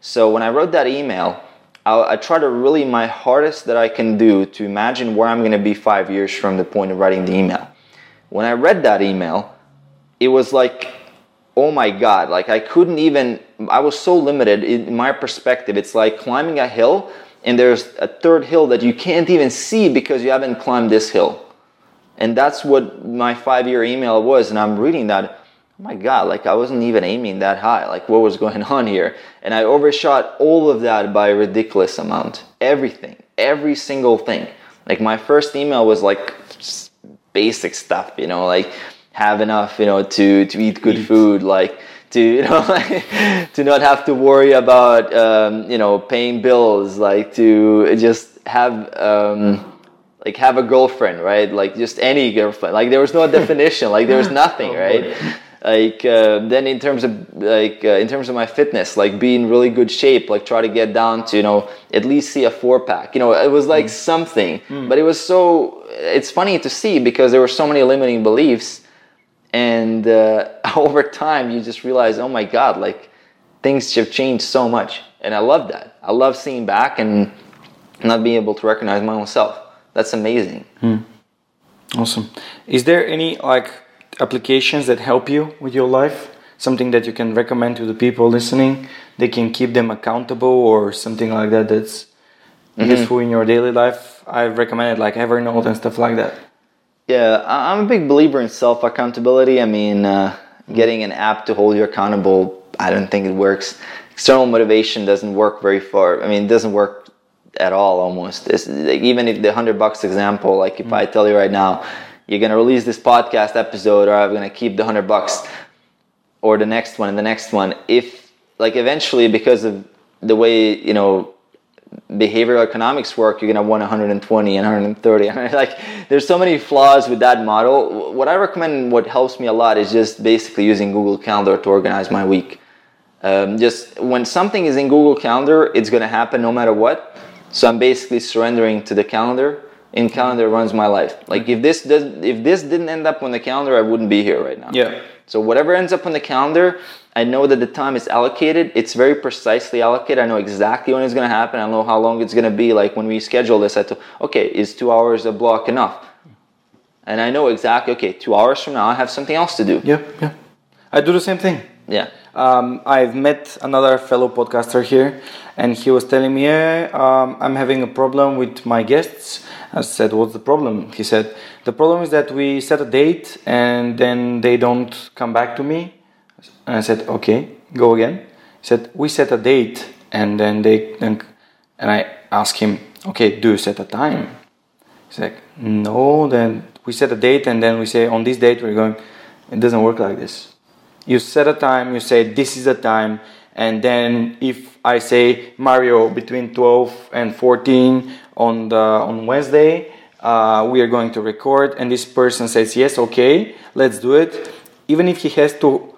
So when I wrote that email, I, I try to really my hardest that I can do to imagine where I'm going to be five years from the point of writing the email. When I read that email, it was like oh my god like i couldn't even i was so limited in my perspective. It's like climbing a hill and there's a third hill that you can't even see because you haven't climbed this hill. And that's what my five year email was and i'm reading that oh my god like i wasn't even aiming that high like what was going on here? And i overshot all of that by a ridiculous amount. Everything every single thing. Like my first email was like basic stuff you know like have enough, you know, to, to eat good food, like to, you know, to not have to worry about, um, you know, paying bills, like to just have, um, like have a girlfriend, right? Like just any girlfriend. Like there was no definition. Like there was nothing, oh, right? Like uh, then in terms of like uh, in terms of my fitness, like be in really good shape, like try to get down to you know at least see a four pack. You know, it was like mm. something, mm. but it was so. It's funny to see because there were so many limiting beliefs and uh, over time you just realize oh my god like things have changed so much and i love that i love seeing back and not being able to recognize my own self that's amazing hmm. Awesome. Is there any like applications that help you with your life? Something that you can recommend to the people listening? They can keep them accountable or something like that that's mm-hmm. useful in your daily life. I recommend it like Evernote and stuff like that. Yeah, I'm a big believer in self accountability. I mean, uh, getting an app to hold you accountable, I don't think it works. External motivation doesn't work very far. I mean, it doesn't work at all almost. It's, like, even if the hundred bucks example, like if mm. I tell you right now, you're gonna release this podcast episode, or I'm gonna keep the hundred bucks, or the next one and the next one. If like eventually, because of the way you know behavioral economics work, you're gonna want 120 and 130. like there's so many flaws with that model. What I recommend, what helps me a lot, is just basically using Google Calendar to organize my week. Um, just when something is in Google Calendar, it's gonna happen no matter what. So I'm basically surrendering to the calendar. In calendar runs my life. Like if this does, if this didn't end up on the calendar, I wouldn't be here right now. Yeah. So whatever ends up on the calendar, I know that the time is allocated. It's very precisely allocated. I know exactly when it's going to happen. I know how long it's going to be. Like when we schedule this, I thought, okay, is two hours a block enough? And I know exactly, okay, two hours from now, I have something else to do. Yeah, yeah. I do the same thing. Yeah. Um, I've met another fellow podcaster here, and he was telling me, yeah, um, I'm having a problem with my guests. I said, What's the problem? He said, The problem is that we set a date and then they don't come back to me. And I said, Okay, go again. He said, We set a date and then they, then, and I asked him, Okay, do you set a time? He's like, No, then we set a date and then we say, On this date we're going. It doesn't work like this you set a time, you say this is a time, and then if I say Mario between 12 and 14 on the on Wednesday, uh, we are going to record, and this person says yes, okay, let's do it. Even if he has to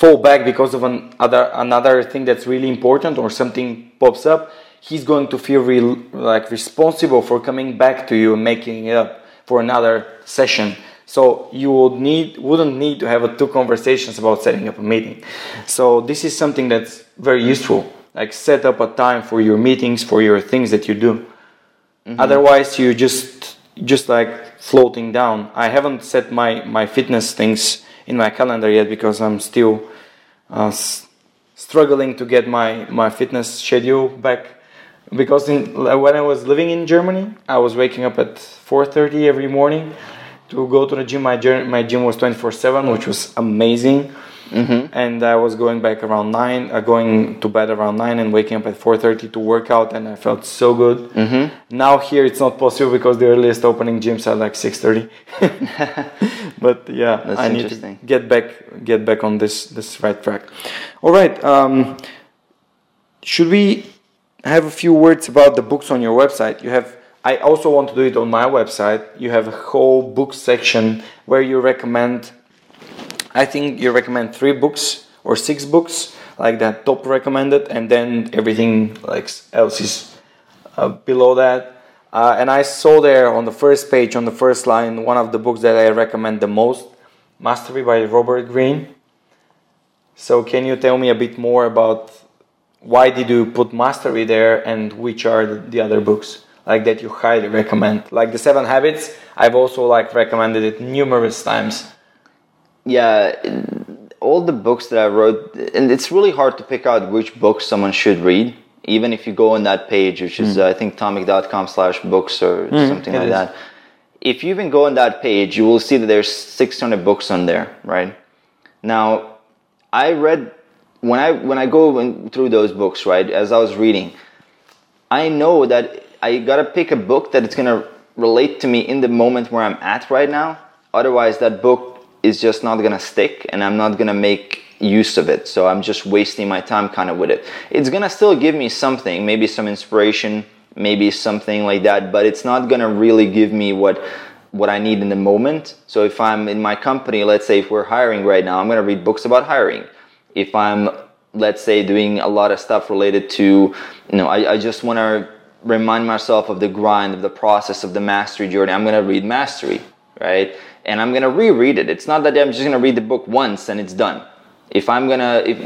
fall back because of an other another thing that's really important or something pops up, he's going to feel real, like responsible for coming back to you and making it up for another session. So you would need wouldn't need to have a two conversations about setting up a meeting. So this is something that's very useful. Like set up a time for your meetings, for your things that you do. Mm-hmm. Otherwise, you just just like floating down. I haven't set my my fitness things in my calendar yet because I'm still uh, struggling to get my my fitness schedule back. Because in, when I was living in Germany, I was waking up at 4:30 every morning to go to the gym. My my gym was 24 7, which was amazing. Mm-hmm. And I was going back around nine, uh, going to bed around nine, and waking up at 4:30 to work out, and I felt so good. Mm-hmm. Now here it's not possible because the earliest opening gyms are like 6:30. but yeah, That's I need to get back, get back on this this right track. All right, um, should we have a few words about the books on your website? You have I also want to do it on my website. You have a whole book section where you recommend, I think you recommend three books or six books, like that top recommended, and then everything like else is uh, below that. Uh, and I saw there on the first page, on the first line, one of the books that I recommend the most, Mastery by Robert Greene. So can you tell me a bit more about why did you put Mastery there and which are the other books? like that you highly recommend like the seven habits i've also like recommended it numerous times yeah all the books that i wrote and it's really hard to pick out which books someone should read even if you go on that page which is mm. uh, i think tomic.com slash books or mm, something like is. that if you even go on that page you will see that there's 600 books on there right now i read when i when i go through those books right as i was reading i know that I gotta pick a book that it's gonna relate to me in the moment where I'm at right now. Otherwise, that book is just not gonna stick and I'm not gonna make use of it. So I'm just wasting my time kind of with it. It's gonna still give me something, maybe some inspiration, maybe something like that, but it's not gonna really give me what what I need in the moment. So if I'm in my company, let's say if we're hiring right now, I'm gonna read books about hiring. If I'm let's say doing a lot of stuff related to you know I, I just want to remind myself of the grind, of the process, of the mastery journey. I'm going to read Mastery, right? And I'm to reread it. It's not that I'm just to read the book once and it's done. If I'm to, if,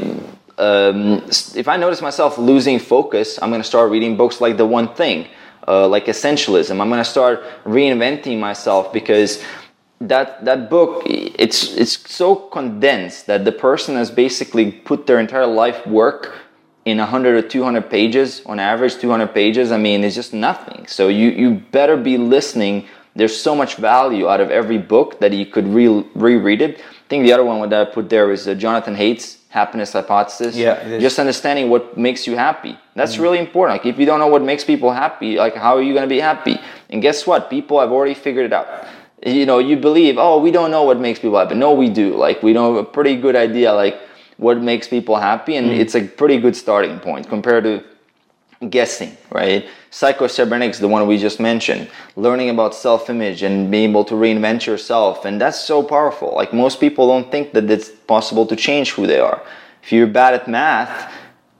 um, if I notice myself losing focus, I'm to start reading books like The One Thing. uh, like essentialism. I'm to start reinventing myself because that that book it's it's so condensed that the person has basically put their entire life work in 100 or 200 pages on average 200 pages i mean it's just nothing so you you better be listening there's so much value out of every book that you could re- reread it. I think the other one that i put there is uh, jonathan haidt's happiness hypothesis. Yeah, just understanding what makes you happy. That's really important. Like if you don't know what makes people happy like how are you going to be happy? And guess what? People have already figured it out. You know you believe oh we don't know what makes people happy. No we do. Like we know a pretty good idea like what makes people happy and it's a pretty good starting point compared to guessing right psychocybernetics the one we just mentioned learning about self-image and being able to reinvent yourself and that's so powerful like most people don't think that it's possible to change who they are if you're bad at math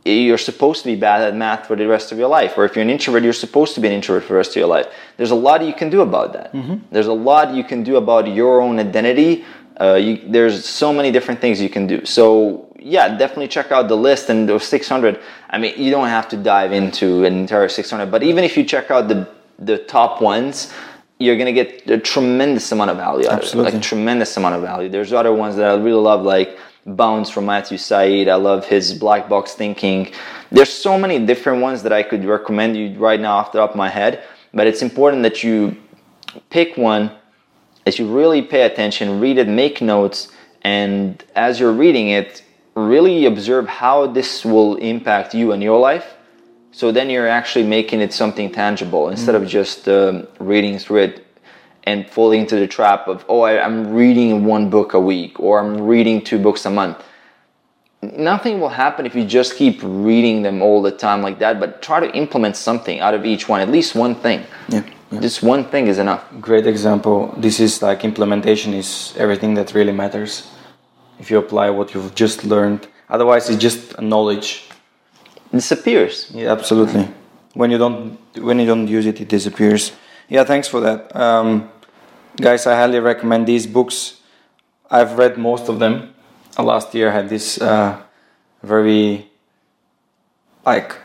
you're supposed to be bad at math for the rest of your life. Or if you're an introvert, you're supposed to be an introvert for the rest of your life. There's a lot you can do about that. There's a lot you can do about your own identity. Uh, you, there's so many different things you can do. So yeah, definitely check out the list and those 600. I mean, you don't have to dive into an entire 600, but even if you check out the the top ones, you're gonna get a tremendous amount of value Absolutely. Like tremendous amount of value. There's other ones that I really love, like Bounce from Matthew Syed. I love his black box thinking. There's so many different ones that I could recommend you right now off the top of my head. But it's important that you pick one, that you really pay attention, read it, make notes, and as you're reading it, really observe how this will impact you and your life. So then you're actually making it something tangible instead of just um, reading through it and falling into the trap of oh I, i'm reading one book a week or i'm reading two books a month nothing will happen if you just keep reading them all the time like that but try to implement something out of each one at least one thing Yeah, yeah. just one thing is enough Great example. This is like implementation is everything that really matters. If you apply what you've just learned, otherwise it's just knowledge. it disappears Yeah, absolutely. When you don't when you don't use it, it disappears. Yeah, thanks for that, um, guys. I highly recommend these books. I've read most of them. Uh, last year, I had this uh, very like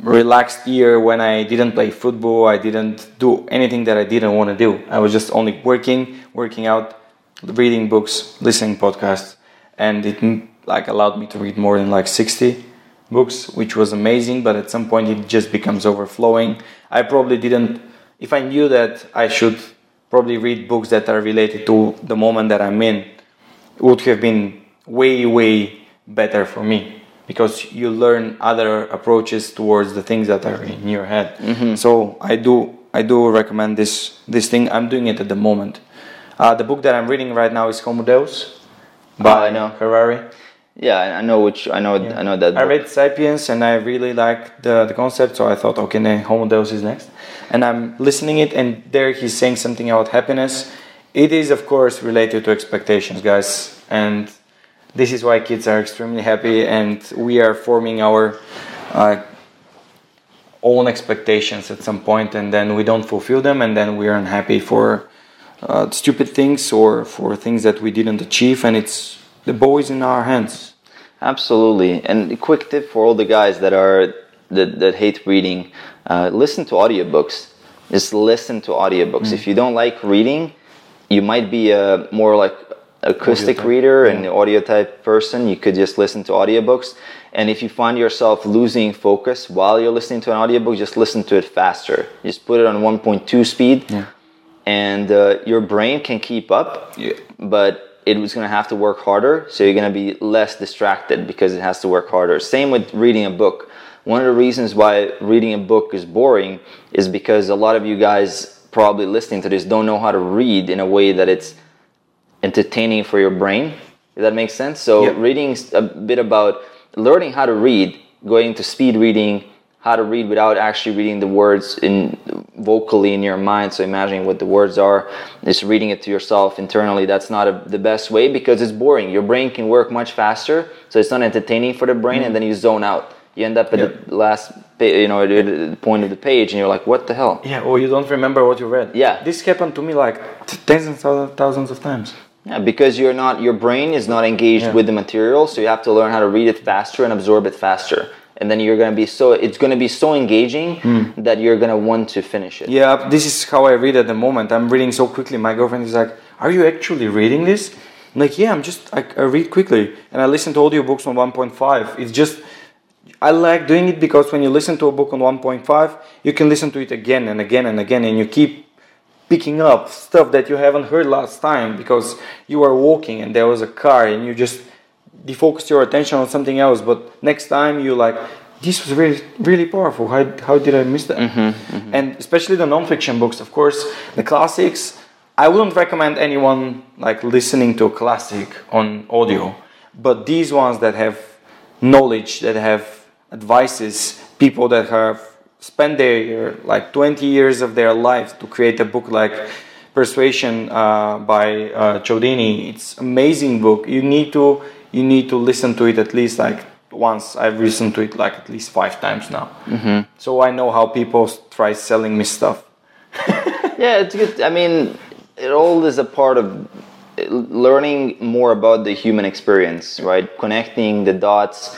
relaxed year when I didn't play football. I didn't do anything that I didn't want to do. I was just only working, working out, reading books, listening podcasts, and it like allowed me to read more than like 60 books, which was amazing. But at some point, it just becomes overflowing. I probably didn't. If I knew that I should probably read books that are related to the moment that I'm in, it would have been way, way better for me because you learn other approaches towards the things that are in your head. Mm-hmm. So I do, I do recommend this this thing. I'm doing it at the moment. Uh, the book that I'm reading right now is Homo Deus by I know. Harari. yeah i I know which i know i know that I book. read *Sapiens* and I really like the, the concept, so I thought, okay, then Homo Deus is next. And I'm listening it, and there he's saying something about happiness. It is, of course, related to expectations, guys, and this is why kids are extremely happy, and we are forming our uh, own expectations at some point, and then we don't fulfill them, and then we are unhappy for uh, stupid things or for things that we didn't achieve, and it's the ball is in our hands. Absolutely. And a quick tip for all the guys that are that, that hate reading, uh, listen to audiobooks. Just listen to audiobooks. If you don't like reading, you might be a more like acoustic reader and audio type person. You could just listen to audiobooks. And if you find yourself losing focus while you're listening to an audiobook, just listen to it faster. Just put it on 1.2 speed. Yeah. And uh, your brain can keep up Yeah. but it was going to have to work harder so you're going to be less distracted because it has to work harder same with reading a book one of the reasons why reading a book is boring is because a lot of you guys probably listening to this don't know how to read in a way that it's entertaining for your brain if that makes sense so Yep. reading a bit about learning how to read going to speed reading how to read without actually reading the words in vocally in your mind so imagining what the words are just reading it to yourself internally that's not a, the best way because it's boring your brain can work much faster so it's not entertaining for the brain and mm-hmm. then you zone out you end up at the last you know at the point of the page and you're like what the hell Yeah, or you don't remember what you read. Yeah. This happened to me like t- tens and thou- thousands of times. Yeah, because you're not your brain is not engaged Yeah. with the material, so you have to learn how to read it faster and absorb it faster. And then you're gonna be so it's gonna be so engaging hmm. that you're gonna want to finish it. Yeah, this is how I read at the moment. I'm reading so quickly. My girlfriend is like, "Are you actually reading this?" I'm like, yeah, I'm just I, I read quickly and I listen to audiobooks on 1.5. It's just I like doing it because when you listen to a book on 1.5, you can listen to it again and again and again, and you keep picking up stuff that you haven't heard last time because you are walking and there was a car and you just defocus your attention on something else. But next time you like, this was really really powerful. How, how did I miss that? And especially the non-fiction books, of course, the classics. I wouldn't recommend anyone like listening to a classic on audio, but these ones that have knowledge, that have advices, people that have spent their like 20 years of their life to create a book like Persuasion uh, by uh, Cialdini. It's amazing book. You need to you need to listen to it at least like once. I've listened to it like at least five times now. Mm-hmm. So I know how people try selling me stuff. Yeah, it's good. I mean, it all is a part of eh, learning more about the human experience, right? Connecting the dots,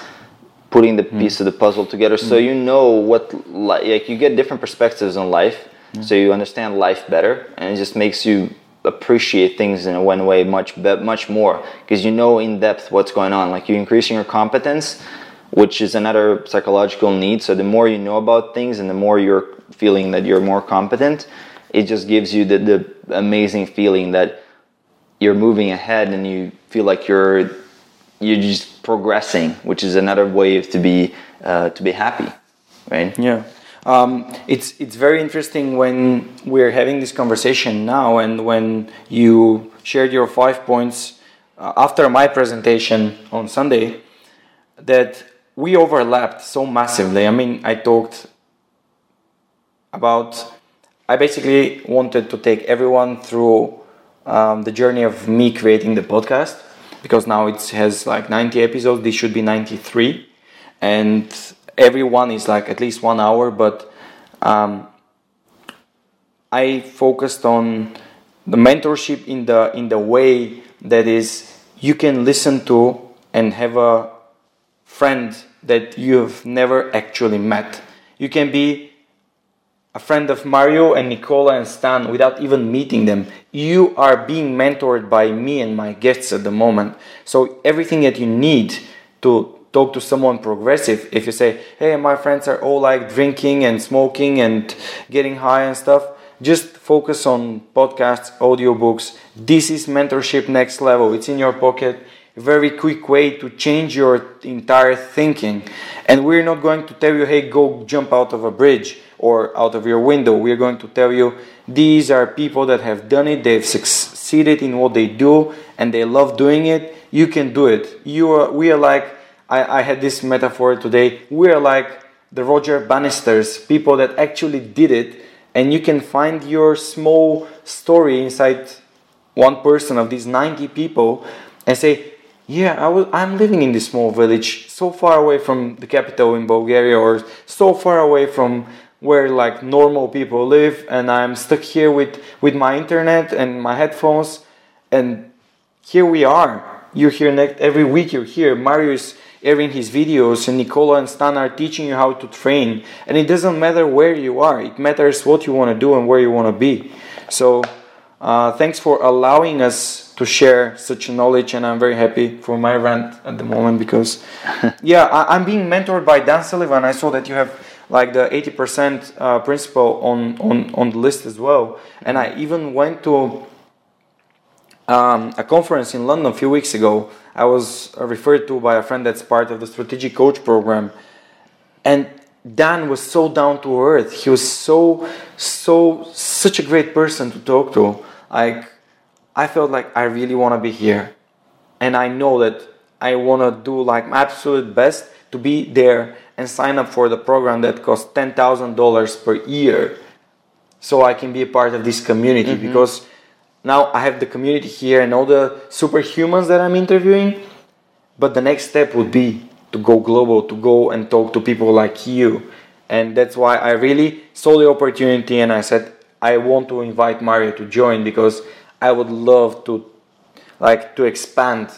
putting the mm. piece of the puzzle together, so mm. you know what li- like you get different perspectives on life, mm. so you understand life better, and it just makes you appreciate things in a one way much much more because you know in depth what's going on. Like you're increasing your competence, which is another psychological need. So the more you know about things, and the more you're feeling that you're more competent, it just gives you the, the amazing feeling that you're moving ahead and you feel like you're you're just progressing, which is another way to be uh, to be happy, right? Yeah. Um, it's it's very interesting when we're having this conversation now, and when you shared your five points uh, after my presentation on Sunday, that we overlapped so massively. I mean, I talked about. I basically wanted to take everyone through um, the journey of me creating the podcast because now it has like 90 episodes. This should be 93, and every one is like at least one hour. But um, I focused on the mentorship in the in the way that is you can listen to and have a friend that you've never actually met. You can be a friend of Mario and Nicola and Stan without even meeting them. You are being mentored by me and my guests at the moment. So everything that you need to talk to someone progressive, if you say, "Hey, my friends are all like drinking and smoking and getting high and stuff," just focus on podcasts, audiobooks. This is mentorship next level. It's in your pocket. Very quick way to change your entire thinking. And we're not going to tell you, hey, go jump out of a bridge or out of your window. We're going to tell you these are people that have done it, they've succeeded in what they do, and they love doing it. You can do it. You are, we are like, I, I had this metaphor today. We are like the Roger Bannisters, people that actually did it, and you can find your small story inside one person of these 90 people and say, yeah, I was, I'm living in this small village, so far away from the capital in Bulgaria, or so far away from where like normal people live, and I'm stuck here with, with my internet and my headphones, and here we are. You're here next every week. You're here. Mario is airing his videos, and Nicola and Stan are teaching you how to train. And it doesn't matter where you are. It matters what you want to do and where you want to be. So, uh, thanks for allowing us to share such knowledge, and I'm very happy for my rant at the moment because, yeah, I, I'm being mentored by Dan Sullivan. I saw that you have like the 80% uh, principle on, on, on the list as well. And I even went to um, a conference in London a few weeks ago. I was uh, referred to by a friend that's part of the strategic coach program, and Dan was so down to earth. He was so so such a great person to talk to. Like I felt like I really want to be here, and I know that I want to do like my absolute best to be there and sign up for the program that costs ten thousand dollars per year, so I can be a part of this community because now I have the community here and all the superhumans that I'm interviewing. But the next step would be to go global, to go and talk to people like you. And that's why I really saw the opportunity and I said, I want to invite Mario to join because I would love to like to expand.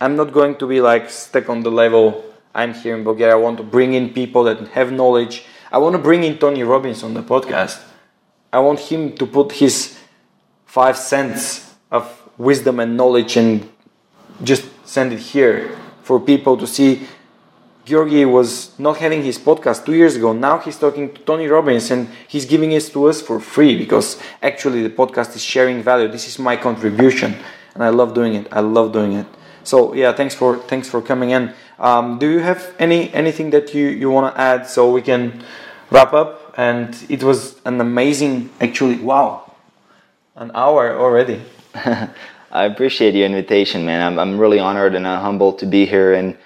I'm not going to be like stuck on the level I'm here in Bulgaria. I want to bring in people that have knowledge. I want to bring in Tony Robbins on the podcast. I want him to put his five cents of wisdom and knowledge and just send it here for people to see. Georgi was not having his podcast two years ago. Now he's talking to Tony Robbins and he's giving it to us for free because actually the podcast is sharing value. This is my contribution and I love doing it. I love doing it. So yeah, thanks for thanks for coming in. Um, do you have any anything that you you want to add so we can wrap up? And it was an amazing, actually, wow, an hour already. I appreciate your invitation, man. I'm, I'm really honored and I'm humbled to be here and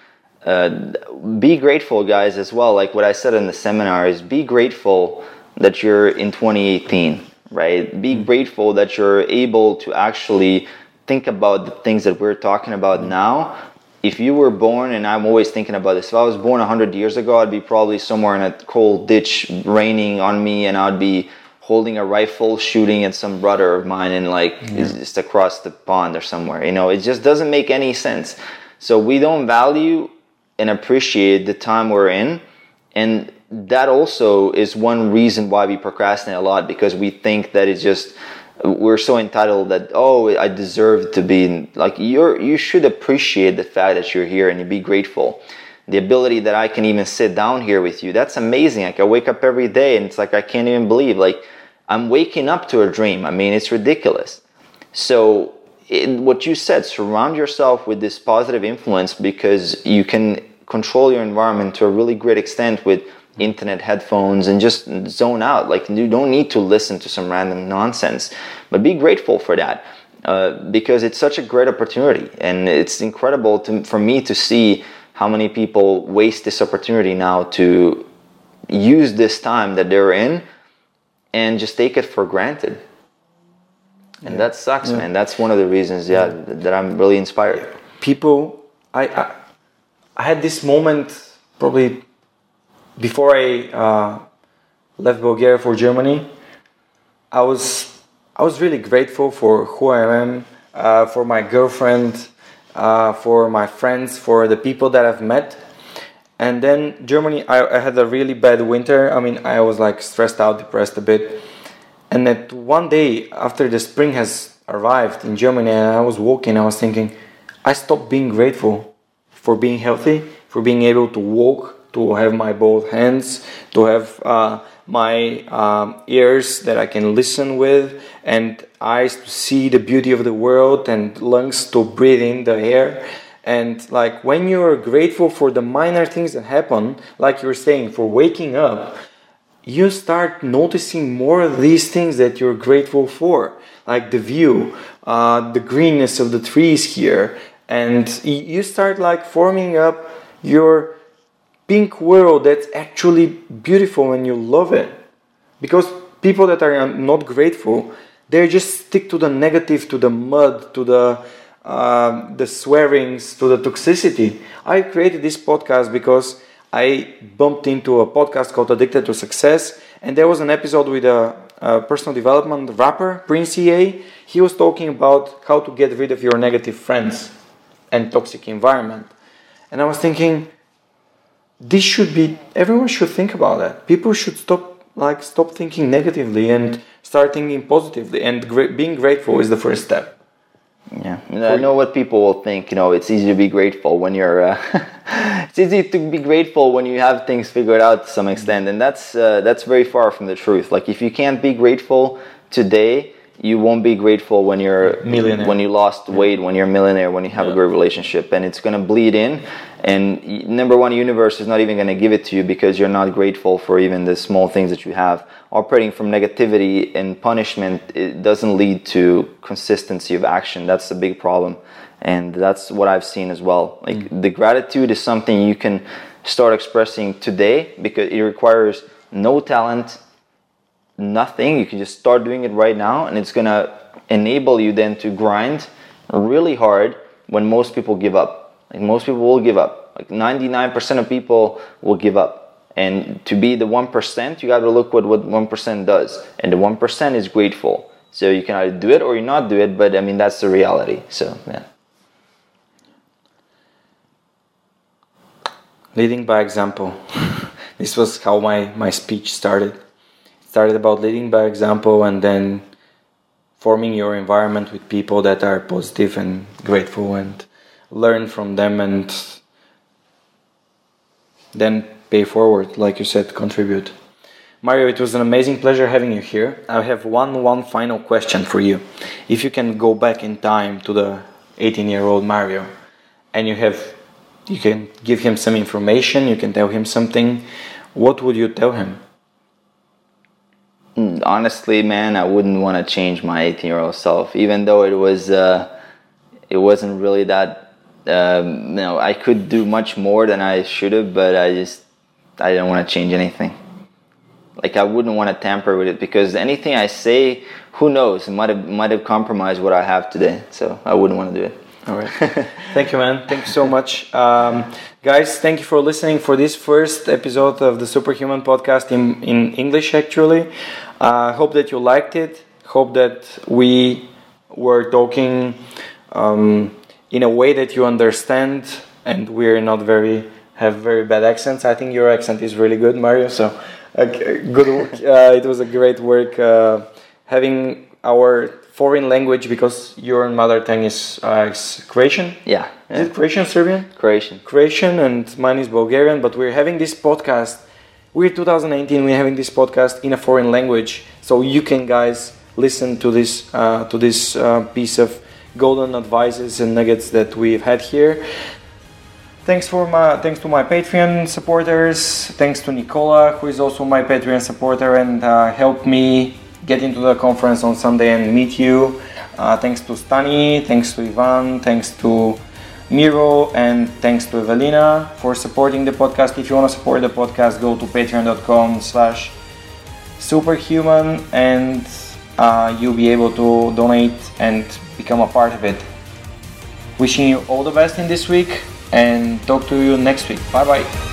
uh, be grateful, guys, as well. Like what I said in the seminar is be grateful that you're in 2018, right? Be mm-hmm. grateful that you're able to actually think about the things that we're talking about mm-hmm. now. If you were born, and I'm always thinking about this, if I was born 100 years ago, I'd be probably somewhere in a cold ditch raining on me, and I'd be holding a rifle shooting at some brother of mine and like just across the pond or somewhere. You know, it just doesn't make any sense. So we don't value and appreciate the time we're in. And that also is one reason why we procrastinate a lot because we think that it's just we're so entitled that oh I deserve to be in, like you're you should appreciate the fact that you're here and you be grateful. The ability that I can even sit down here with you, that's amazing. Like I wake up every day and it's like I can't even believe like I'm waking up to a dream. I mean, it's ridiculous. So, what you said, surround yourself with this positive influence because you can control your environment to a really great extent with internet headphones and just zone out. Like, you don't need to listen to some random nonsense, but be grateful for that. Uh, because it's such a great opportunity, and it's incredible to, for me to see how many people waste this opportunity now to use this time that they're in and just take it for granted. And that sucks, Yeah. man. That's one of the reasons, yeah, th- that I'm really inspired. people I, I I had this moment probably before I uh, left Bulgaria for Germany. I was I was really grateful for who I am, uh, for my girlfriend, uh, for my friends, for the people that I've met. And then Germany, I, I had a really bad winter. I mean, I was like stressed out, depressed a bit. And that one day after the spring has arrived in Germany, and I was walking, I was thinking, I stopped being grateful for being healthy, for being able to walk, to have my both hands, to have uh, my um, ears that I can listen with, and eyes to see the beauty of the world, and lungs to breathe in the air. And like when you're grateful for the minor things that happen, like you were saying, for waking up, you start noticing more of these things that you're grateful for, like the view, uh, the greenness of the trees here, and you start like forming up your pink world that's actually beautiful and you love it. Because people that are not grateful, they just stick to the negative, to the mud, to the uh, the swearings, to the toxicity. I created this podcast because I bumped into a podcast called Addicted to Success, and there was an episode with a, a personal development rapper, Prince EA. He was talking about how to get rid of your negative friends and toxic environment. And I was thinking, this should be everyone should think about that. People should stop like stop thinking negatively and start thinking positively. And gra- being grateful is the first step. Yeah, and I know what people will think. You know, it's easy to be grateful when you're. Uh, it's easy to be grateful when you have things figured out to some extent, and that's uh, that's very far from the truth. Like if you can't be grateful today, you won't be grateful when you're Millionaire. when you lost weight, when you're a millionaire, when you have a great relationship, and it's gonna bleed in. And number one, universe is not even gonna give it to you because you're not grateful for even the small things that you have. Operating from negativity and punishment it doesn't lead to consistency of action. That's the big problem, and that's what I've seen as well. Like mm. the gratitude is something you can start expressing today because it requires no talent, nothing. You can just start doing it right now, and it's gonna enable you then to grind really hard when most people give up. Like most people will give up. Like 99% of people will give up. And to be the 1%, you gotta look what, what 1% does. And the 1% is grateful. So you can either do it or you not do it, but I mean, that's the reality. So, yeah. leading by example. this was how my, my speech started. Started about leading by example and then forming your environment with people that are positive and grateful and learn from them and then pay forward, like you said, contribute. Mario, it was an amazing pleasure having you here. I have one one final question for you. If you can go back in time to the 18-year-old Mario, and you have, you can give him some information, you can tell him something. What would you tell him? Hmm, honestly, man, I wouldn't want to change my 18-year-old self, even though it was, uh, it wasn't really that. Um, you know, I could do much more than I should have, but I just, I didn't want to change anything like I wouldn't want to tamper with it because anything I say, who knows, might have might have compromised what I have today. So I wouldn't want to do it. All right. thank you, man. Thank you so much, um, guys. Thank you for listening for this first episode of the Superhuman podcast in in English. Actually, I uh, hope that you liked it. Hope that we were talking um, in a way that you understand, and we're not very have very bad accents. I think your accent is really good, Mario. So good work. Uh, it was a great work uh, having our foreign language because your mother tongue is, uh, is Croatian. Yeah, yeah. Is it Croatian, Serbian? Croatian. Croatian, and mine is Bulgarian. But we're having this podcast. We're 2019. We're having this podcast in a foreign language, so you can guys listen to this uh, to this uh, piece of golden advices and nuggets that we've had here. Thanks for my thanks to my Patreon supporters. Thanks to Nicola, who is also my Patreon supporter and uh, helped me get into the conference on Sunday and meet you. Uh, thanks to Stani, thanks to Ivan, thanks to Miro, and thanks to Evelina for supporting the podcast. If you want to support the podcast, go to patreon.com slash superhuman and uh, you'll be able to donate and become a part of it. Wishing you all the best in this week and talk to you next week. Bye bye.